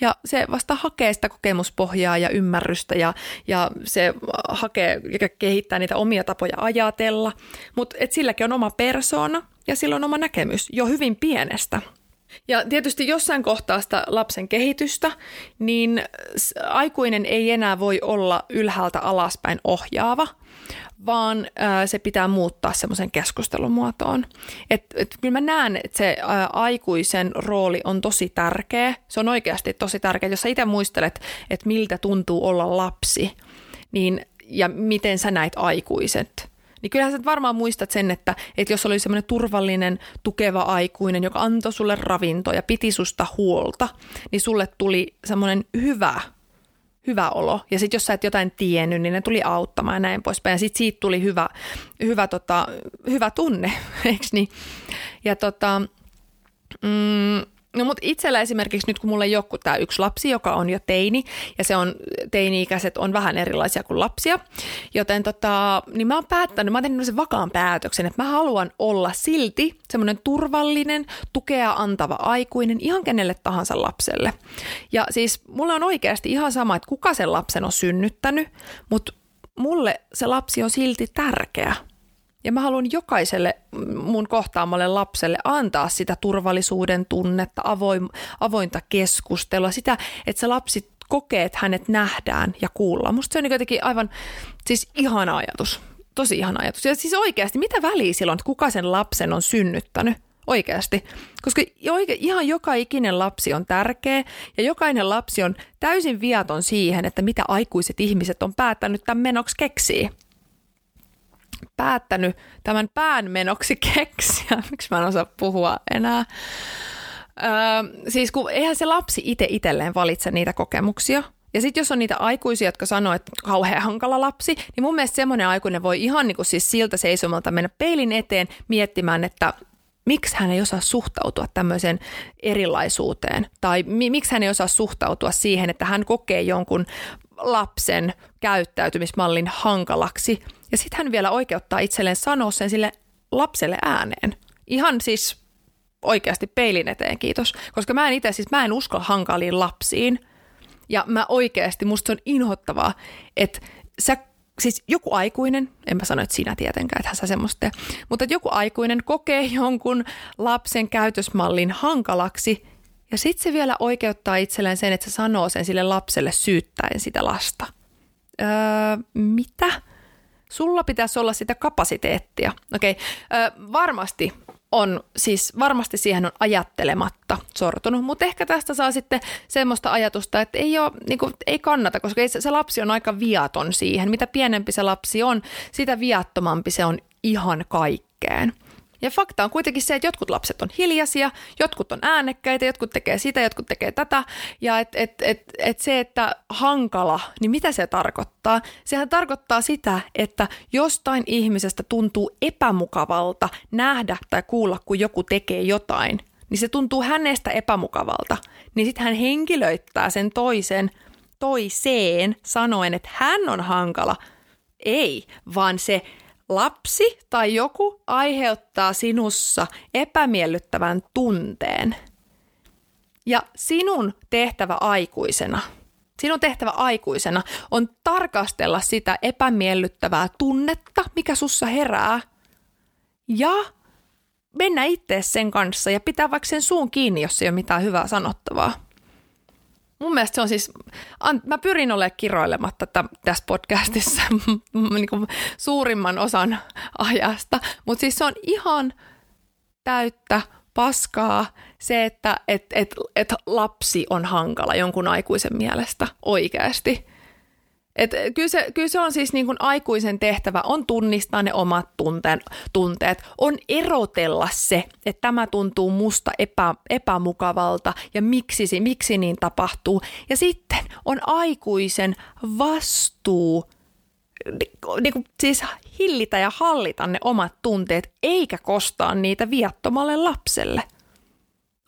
ja se vasta hakee sitä kokemuspohjaa ja ymmärrystä ja, ja se hakee ja kehittää niitä omia tapoja ajatella. Mutta silläkin on oma persoona ja sillä on oma näkemys jo hyvin pienestä. Ja tietysti jossain kohtaa sitä lapsen kehitystä, niin aikuinen ei enää voi olla ylhäältä alaspäin ohjaava, vaan se pitää muuttaa semmoisen keskustelumuotoon. Et, et, kyllä mä näen, että se aikuisen rooli on tosi tärkeä. Se on oikeasti tosi tärkeä. Jos sä itse muistelet, että miltä tuntuu olla lapsi, niin ja miten sä näit aikuiset, niin kyllähän sä varmaan muistat sen, että, että jos oli semmoinen turvallinen, tukeva aikuinen, joka antoi sulle ravintoa ja piti susta huolta, niin sulle tuli semmoinen hyvä hyvä olo. Ja sitten jos sä et jotain tiennyt, niin ne tuli auttamaan ja näin poispäin. Ja sitten siitä tuli hyvä, hyvä, tota, hyvä tunne, eikö niin? Ja tota, mm, No mutta itsellä esimerkiksi nyt kun mulla ei ole tämä yksi lapsi, joka on jo teini, ja se on, teini-ikäiset on vähän erilaisia kuin lapsia, joten tota, niin mä oon päättänyt, mä oon tehnyt sen vakaan päätöksen, että mä haluan olla silti semmoinen turvallinen, tukea antava aikuinen ihan kenelle tahansa lapselle. Ja siis mulla on oikeasti ihan sama, että kuka sen lapsen on synnyttänyt, mutta mulle se lapsi on silti tärkeä. Ja mä haluan jokaiselle mun kohtaamalle lapselle antaa sitä turvallisuuden tunnetta, avoin, avointa keskustelua, sitä, että se lapsi kokee, että hänet nähdään ja kuullaan. Musta se on niin jotenkin aivan siis ihana ajatus. Tosi ihana ajatus. Ja siis oikeasti, mitä väliä silloin, että kuka sen lapsen on synnyttänyt? Oikeasti. Koska oike, ihan joka ikinen lapsi on tärkeä ja jokainen lapsi on täysin viaton siihen, että mitä aikuiset ihmiset on päättänyt tämän menoksi keksiä päättänyt tämän pään menoksi keksiä. Miksi mä en osaa puhua enää? Öö, siis kun eihän se lapsi itse itselleen valitse niitä kokemuksia. Ja sitten jos on niitä aikuisia, jotka sanoo, että kauhean hankala lapsi, niin mun mielestä semmoinen aikuinen voi ihan niin kuin siis siltä seisomalta mennä peilin eteen miettimään, että miksi hän ei osaa suhtautua tämmöiseen erilaisuuteen. Tai mi- miksi hän ei osaa suhtautua siihen, että hän kokee jonkun lapsen käyttäytymismallin hankalaksi. Ja sitten hän vielä oikeuttaa itselleen sanoa sen sille lapselle ääneen. Ihan siis oikeasti peilin eteen, kiitos. Koska mä en itse siis, mä en usko hankaliin lapsiin. Ja mä oikeasti, musta se on inhottavaa, että sä siis joku aikuinen, en mä sano, että sinä tietenkään, että sä semmoista tee, mutta että joku aikuinen kokee jonkun lapsen käytösmallin hankalaksi ja sitten se vielä oikeuttaa itselleen sen, että se sanoo sen sille lapselle syyttäen sitä lasta. Öö, mitä? Sulla pitäisi olla sitä kapasiteettia. Okei, öö, varmasti on, siis varmasti siihen on ajattelematta sortunut, mutta ehkä tästä saa sitten semmoista ajatusta, että ei, ole, niin kuin, ei kannata, koska se, se lapsi on aika viaton siihen. Mitä pienempi se lapsi on, sitä viattomampi se on ihan kaikkeen. Ja fakta on kuitenkin se, että jotkut lapset on hiljaisia, jotkut on äänekkäitä, jotkut tekee sitä, jotkut tekee tätä. Ja et, et, et, et se, että hankala, niin mitä se tarkoittaa? Sehän tarkoittaa sitä, että jostain ihmisestä tuntuu epämukavalta nähdä tai kuulla, kun joku tekee jotain. Niin se tuntuu hänestä epämukavalta. Niin sitten hän henkilöittää sen toisen toiseen sanoen, että hän on hankala. Ei, vaan se lapsi tai joku aiheuttaa sinussa epämiellyttävän tunteen. Ja sinun tehtävä aikuisena, sinun tehtävä aikuisena on tarkastella sitä epämiellyttävää tunnetta, mikä sussa herää, ja mennä itse sen kanssa ja pitää vaikka sen suun kiinni, jos ei ole mitään hyvää sanottavaa mun mielestä se on siis, mä pyrin olemaan kiroilematta tässä podcastissa niin kuin suurimman osan ajasta, mutta siis se on ihan täyttä paskaa se, että et, et, et lapsi on hankala jonkun aikuisen mielestä oikeasti. Et kyllä, se, kyllä se on siis niin kuin aikuisen tehtävä, on tunnistaa ne omat tunteen, tunteet, on erotella se, että tämä tuntuu musta epä, epämukavalta ja miksi, miksi niin tapahtuu. Ja sitten on aikuisen vastuu niin kuin, siis hillitä ja hallita ne omat tunteet, eikä kostaa niitä viattomalle lapselle.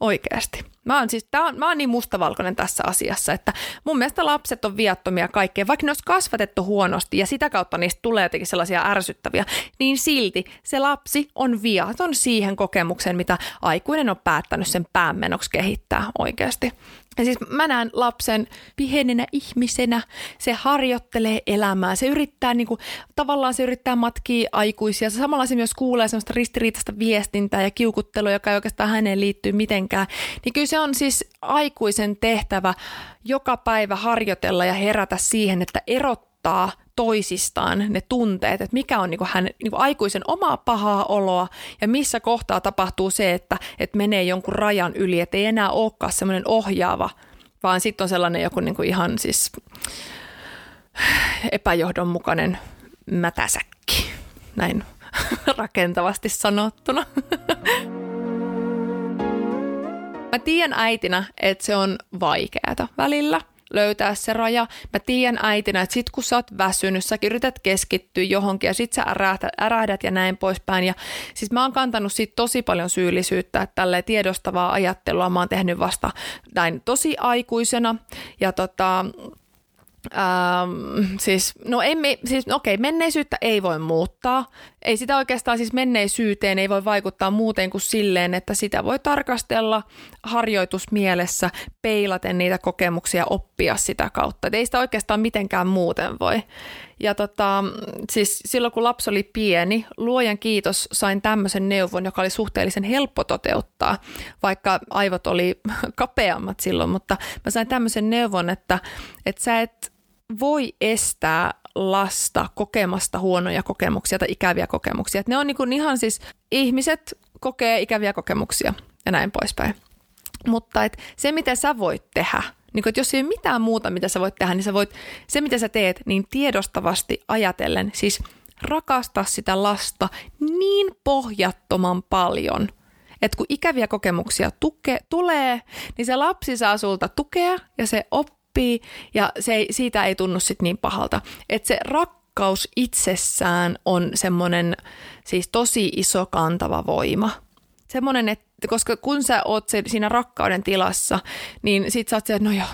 Oikeasti. Mä oon, siis, tää on, mä oon niin mustavalkoinen tässä asiassa, että mun mielestä lapset on viattomia kaikkea, vaikka ne olisi kasvatettu huonosti ja sitä kautta niistä tulee jotenkin sellaisia ärsyttäviä, niin silti se lapsi on viaton siihen kokemukseen, mitä aikuinen on päättänyt sen päämenoksi kehittää oikeasti. Ja siis mä näen lapsen pienenä ihmisenä, se harjoittelee elämää, se yrittää niinku, tavallaan se yrittää matkia aikuisia, samalla se myös kuulee semmoista ristiriitaista viestintää ja kiukuttelua, joka ei oikeastaan häneen liittyy mitenkään. Niin kyllä se on siis aikuisen tehtävä joka päivä harjoitella ja herätä siihen, että erottaa toisistaan ne tunteet, että mikä on niin hän niin aikuisen omaa pahaa oloa ja missä kohtaa tapahtuu se, että, että menee jonkun rajan yli, että ei enää olekaan semmoinen ohjaava, vaan sitten on sellainen joku niin ihan siis epäjohdonmukainen mätäsäkki, näin rakentavasti sanottuna. Mä tiedän äitinä, että se on vaikeata välillä löytää se raja. Mä tiedän äitinä, että sit kun sä oot väsynyt, sä yrität keskittyä johonkin ja sit sä ärähdät, ja näin poispäin. Ja siis mä oon kantanut siitä tosi paljon syyllisyyttä, että tälleen tiedostavaa ajattelua mä oon tehnyt vasta näin tosi aikuisena. Ja tota, Ähm, siis, no ei me, siis, okei, menneisyyttä ei voi muuttaa. Ei sitä oikeastaan siis menneisyyteen ei voi vaikuttaa muuten kuin silleen, että sitä voi tarkastella harjoitusmielessä, peilaten niitä kokemuksia, oppia sitä kautta. Et ei sitä oikeastaan mitenkään muuten voi. Ja tota, siis silloin kun lapsi oli pieni, luojan kiitos sain tämmöisen neuvon, joka oli suhteellisen helppo toteuttaa, vaikka aivot oli kapeammat silloin, mutta mä sain tämmöisen neuvon, että, että sä et voi estää lasta kokemasta huonoja kokemuksia tai ikäviä kokemuksia. Että ne on niin ihan siis, ihmiset kokee ikäviä kokemuksia ja näin poispäin. Mutta et se, mitä sä voit tehdä, niin kun, jos ei ole mitään muuta, mitä sä voit tehdä, niin sä voit, se mitä sä teet, niin tiedostavasti ajatellen, siis rakastaa sitä lasta niin pohjattoman paljon, että kun ikäviä kokemuksia tuke, tulee, niin se lapsi saa sulta tukea ja se oppii ja se ei, siitä ei tunnu sit niin pahalta. Että se rakkaus itsessään on semmoinen siis tosi iso kantava voima. Semmoinen, että koska kun sä oot se, siinä rakkauden tilassa, niin sit sä oot se, että no joo,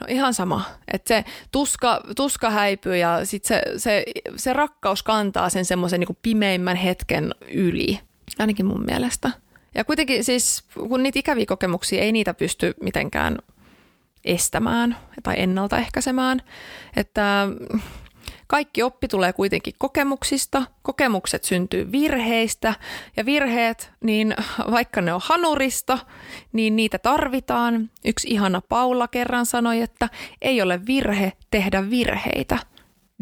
no ihan sama. Että se tuska, tuska häipyy ja sit se, se, se rakkaus kantaa sen semmoisen niin pimeimmän hetken yli, ainakin mun mielestä. Ja kuitenkin siis, kun niitä ikäviä kokemuksia ei niitä pysty mitenkään estämään tai ennaltaehkäisemään, että kaikki oppi tulee kuitenkin kokemuksista, kokemukset syntyy virheistä ja virheet, niin vaikka ne on hanurista, niin niitä tarvitaan. Yksi ihana Paula kerran sanoi, että ei ole virhe tehdä virheitä.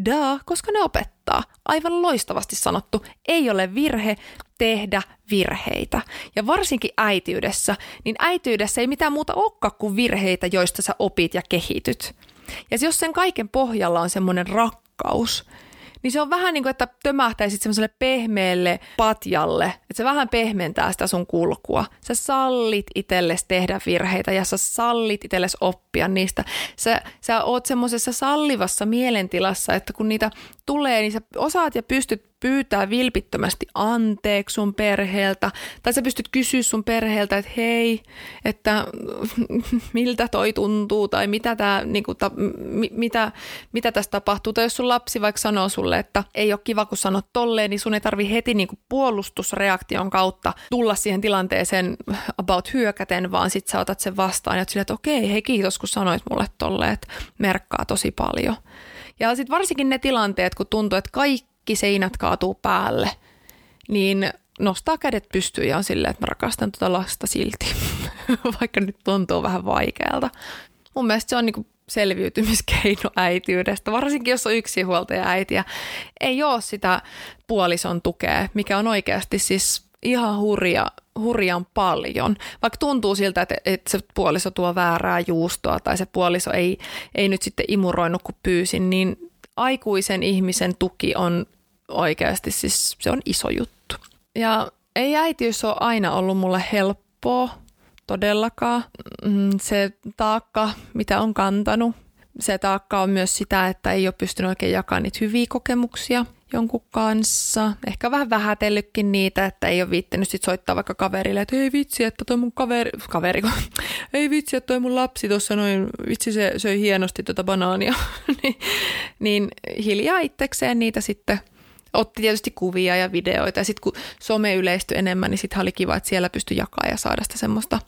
Da, koska ne opettaa. Aivan loistavasti sanottu. Ei ole virhe tehdä virheitä. Ja varsinkin äitiydessä, niin äitiydessä ei mitään muuta olekaan kuin virheitä, joista sä opit ja kehityt. Ja jos sen kaiken pohjalla on semmoinen rakkaus, rakkaus, niin se on vähän niin kuin, että tömähtäisit semmoiselle pehmeälle patjalle, että se vähän pehmentää sitä sun kulkua. Sä sallit itsellesi tehdä virheitä ja sä sallit itsellesi oppia niistä. Sä, sä oot semmoisessa sallivassa mielentilassa, että kun niitä tulee, niin sä osaat ja pystyt pyytää vilpittömästi anteeksi sun perheeltä, tai sä pystyt kysyä sun perheeltä, että hei, että miltä toi tuntuu, tai mitä, tää, niinku, ta, mitä, mitä tässä tapahtuu, tai jos sun lapsi vaikka sanoo sulle, että ei ole kiva, kun sanot tolleen, niin sun ei tarvi heti niinku puolustusreaktion kautta tulla siihen tilanteeseen about hyökäten, vaan sit sä otat sen vastaan, ja sille, että okei, hei kiitos, kun sanoit mulle tolleen, että merkkaa tosi paljon. Ja sitten varsinkin ne tilanteet, kun tuntuu, että kaikki seinät kaatuu päälle, niin nostaa kädet pystyyn ja on silleen, että mä rakastan tuota lasta silti, vaikka nyt tuntuu vähän vaikealta. Mun mielestä se on niinku selviytymiskeino äitiydestä, varsinkin jos on yksinhuoltaja äiti ja ei ole sitä puolison tukea, mikä on oikeasti siis ihan hurja, hurjan paljon. Vaikka tuntuu siltä, että, että se puoliso tuo väärää juustoa tai se puoliso ei, ei nyt sitten imuroinut kun pyysin, niin aikuisen ihmisen tuki on oikeasti siis se on iso juttu. Ja ei äitiys ole aina ollut mulle helppoa, todellakaan. Mm, se taakka, mitä on kantanut, se taakka on myös sitä, että ei ole pystynyt oikein jakamaan niitä hyviä kokemuksia – jonkun kanssa. Ehkä vähän vähätellytkin niitä, että ei ole viittinyt sit soittaa vaikka kaverille, että ei vitsi, että toi mun kaveri, kaveri ei vitsi, että toi mun lapsi tuossa noin, vitsi se söi hienosti tuota banaania. niin, niin hiljaa itsekseen niitä sitten otti tietysti kuvia ja videoita ja sitten kun some yleistyi enemmän, niin sitten oli kiva, että siellä pystyi jakaa ja saada sitä semmoista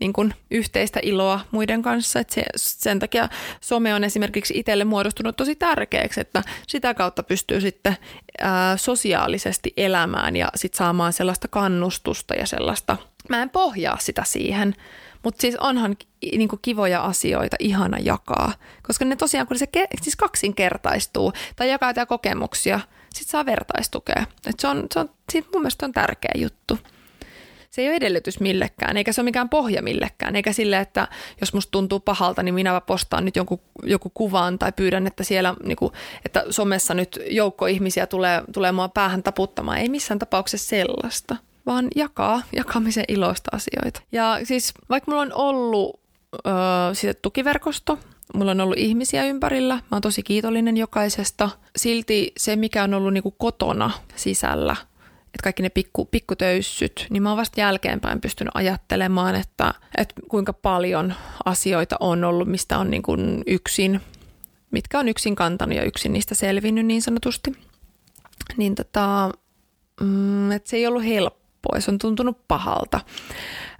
niin kuin yhteistä iloa muiden kanssa. Et se, sen takia some on esimerkiksi itselle muodostunut tosi tärkeäksi, että sitä kautta pystyy sitten ää, sosiaalisesti elämään ja sitten saamaan sellaista kannustusta ja sellaista. Mä en pohjaa sitä siihen, mutta siis onhan niin kuin kivoja asioita ihana jakaa, koska ne tosiaan, kun se ke, siis kaksinkertaistuu tai jakaa jotain kokemuksia, sitten saa vertaistukea. Et se on, se on, siitä mun mielestä on tärkeä juttu. Se ei ole edellytys millekään, eikä se ole mikään pohja millekään, eikä sille, että jos musta tuntuu pahalta, niin minä postaan nyt jonkun, joku kuvan tai pyydän, että siellä, niin kuin, että somessa nyt joukko ihmisiä tulee, tulee mua päähän taputtamaan. Ei missään tapauksessa sellaista vaan jakaa jakamisen iloista asioita. Ja siis vaikka mulla on ollut öö, siitä tukiverkosto, mulla on ollut ihmisiä ympärillä, mä oon tosi kiitollinen jokaisesta. Silti se, mikä on ollut niinku kotona sisällä, että kaikki ne pikku, pikkutöyssyt, niin mä oon vasta jälkeenpäin pystynyt ajattelemaan, että, että kuinka paljon asioita on ollut, mistä on niinku yksin, mitkä on yksin kantanut ja yksin niistä selvinnyt niin sanotusti. Niin tota, mm, että se ei ollut helppo pois, on tuntunut pahalta.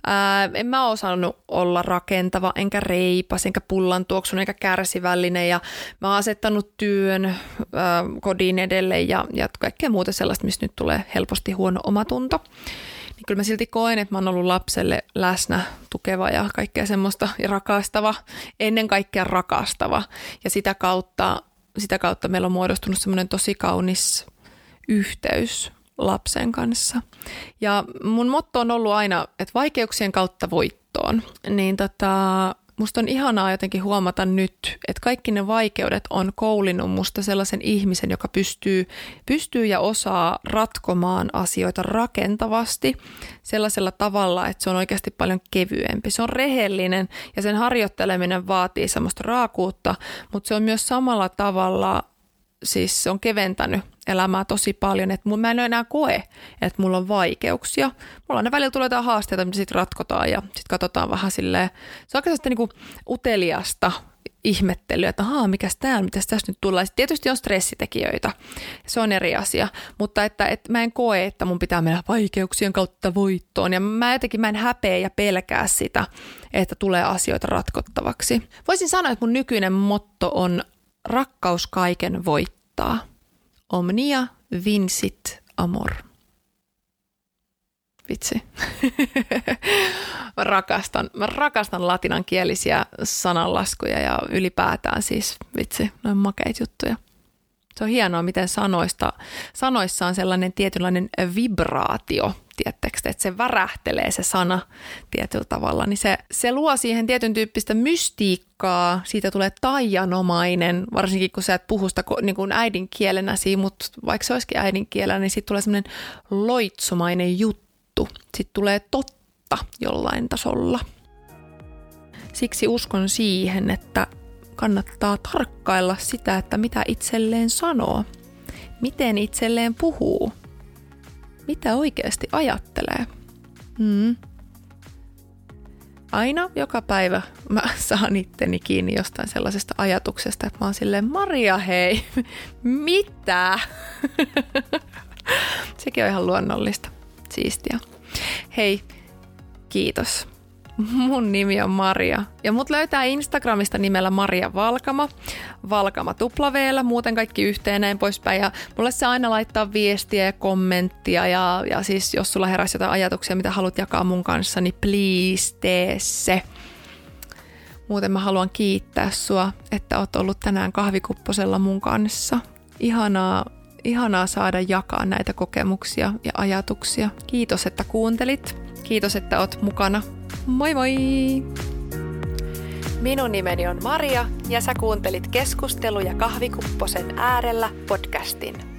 Ää, en mä osannut olla rakentava, enkä reipas, enkä pullan tuoksun, enkä kärsivällinen ja mä oon asettanut työn ää, kodin edelle ja, ja kaikkea muuta sellaista, mistä nyt tulee helposti huono omatunto. Niin kyllä mä silti koen, että mä oon ollut lapselle läsnä, tukeva ja kaikkea semmoista ja rakastava, ennen kaikkea rakastava. Ja sitä kautta, sitä kautta meillä on muodostunut semmoinen tosi kaunis yhteys lapsen kanssa. Ja mun motto on ollut aina, että vaikeuksien kautta voittoon. Niin tota, musta on ihanaa jotenkin huomata nyt, että kaikki ne vaikeudet on koulinut musta sellaisen ihmisen, joka pystyy, pystyy ja osaa ratkomaan asioita rakentavasti sellaisella tavalla, että se on oikeasti paljon kevyempi. Se on rehellinen ja sen harjoitteleminen vaatii semmoista raakuutta, mutta se on myös samalla tavalla siis se on keventänyt elämää tosi paljon, että mä en enää koe, että mulla on vaikeuksia. Mulla on ne välillä tulee jotain haasteita, mitä sitten ratkotaan ja sitten katsotaan vähän silleen, se on oikeastaan niinku uteliasta ihmettelyä, että ahaa, mikäs tää on, mitäs tässä nyt tulee. Sitten tietysti on stressitekijöitä, se on eri asia, mutta että, että mä en koe, että mun pitää mennä vaikeuksien kautta voittoon ja mä jotenkin mä en häpeä ja pelkää sitä, että tulee asioita ratkottavaksi. Voisin sanoa, että mun nykyinen motto on rakkaus kaiken voittaa. Omnia vincit amor. Vitsi. mä, rakastan, mä rakastan latinankielisiä sananlaskuja ja ylipäätään siis, vitsi, noin makeit juttuja. Se on hienoa, miten sanoista, sanoissa on sellainen tietynlainen vibraatio, tiettekö, että se värähtelee se sana tietyllä tavalla, niin se, se luo siihen tietyn tyyppistä mystiikkaa, siitä tulee taianomainen, varsinkin kun sä et puhu sitä niin kuin äidinkielenäsi, mutta vaikka se olisikin äidinkielellä, niin siitä tulee semmoinen loitsumainen juttu, sitten tulee totta jollain tasolla. Siksi uskon siihen, että kannattaa tarkkailla sitä, että mitä itselleen sanoo, miten itselleen puhuu, mitä oikeasti ajattelee. Hmm. Aina joka päivä mä saan itteni kiinni jostain sellaisesta ajatuksesta, että mä oon silleen, Maria hei, mitä? Sekin on ihan luonnollista, siistiä. Hei, kiitos. Mun nimi on Maria ja mut löytää Instagramista nimellä Maria Valkama, Valkama tuplaveellä, muuten kaikki yhteen näin poispäin ja mulle se aina laittaa viestiä ja kommenttia ja, ja siis jos sulla heräsi jotain ajatuksia, mitä haluat jakaa mun kanssa, niin please tee se. Muuten mä haluan kiittää sua, että oot ollut tänään kahvikupposella mun kanssa. Ihanaa, ihanaa saada jakaa näitä kokemuksia ja ajatuksia. Kiitos, että kuuntelit. Kiitos, että oot mukana Moi moi! Minun nimeni on Maria ja sä kuuntelit keskusteluja kahvikupposen äärellä podcastin.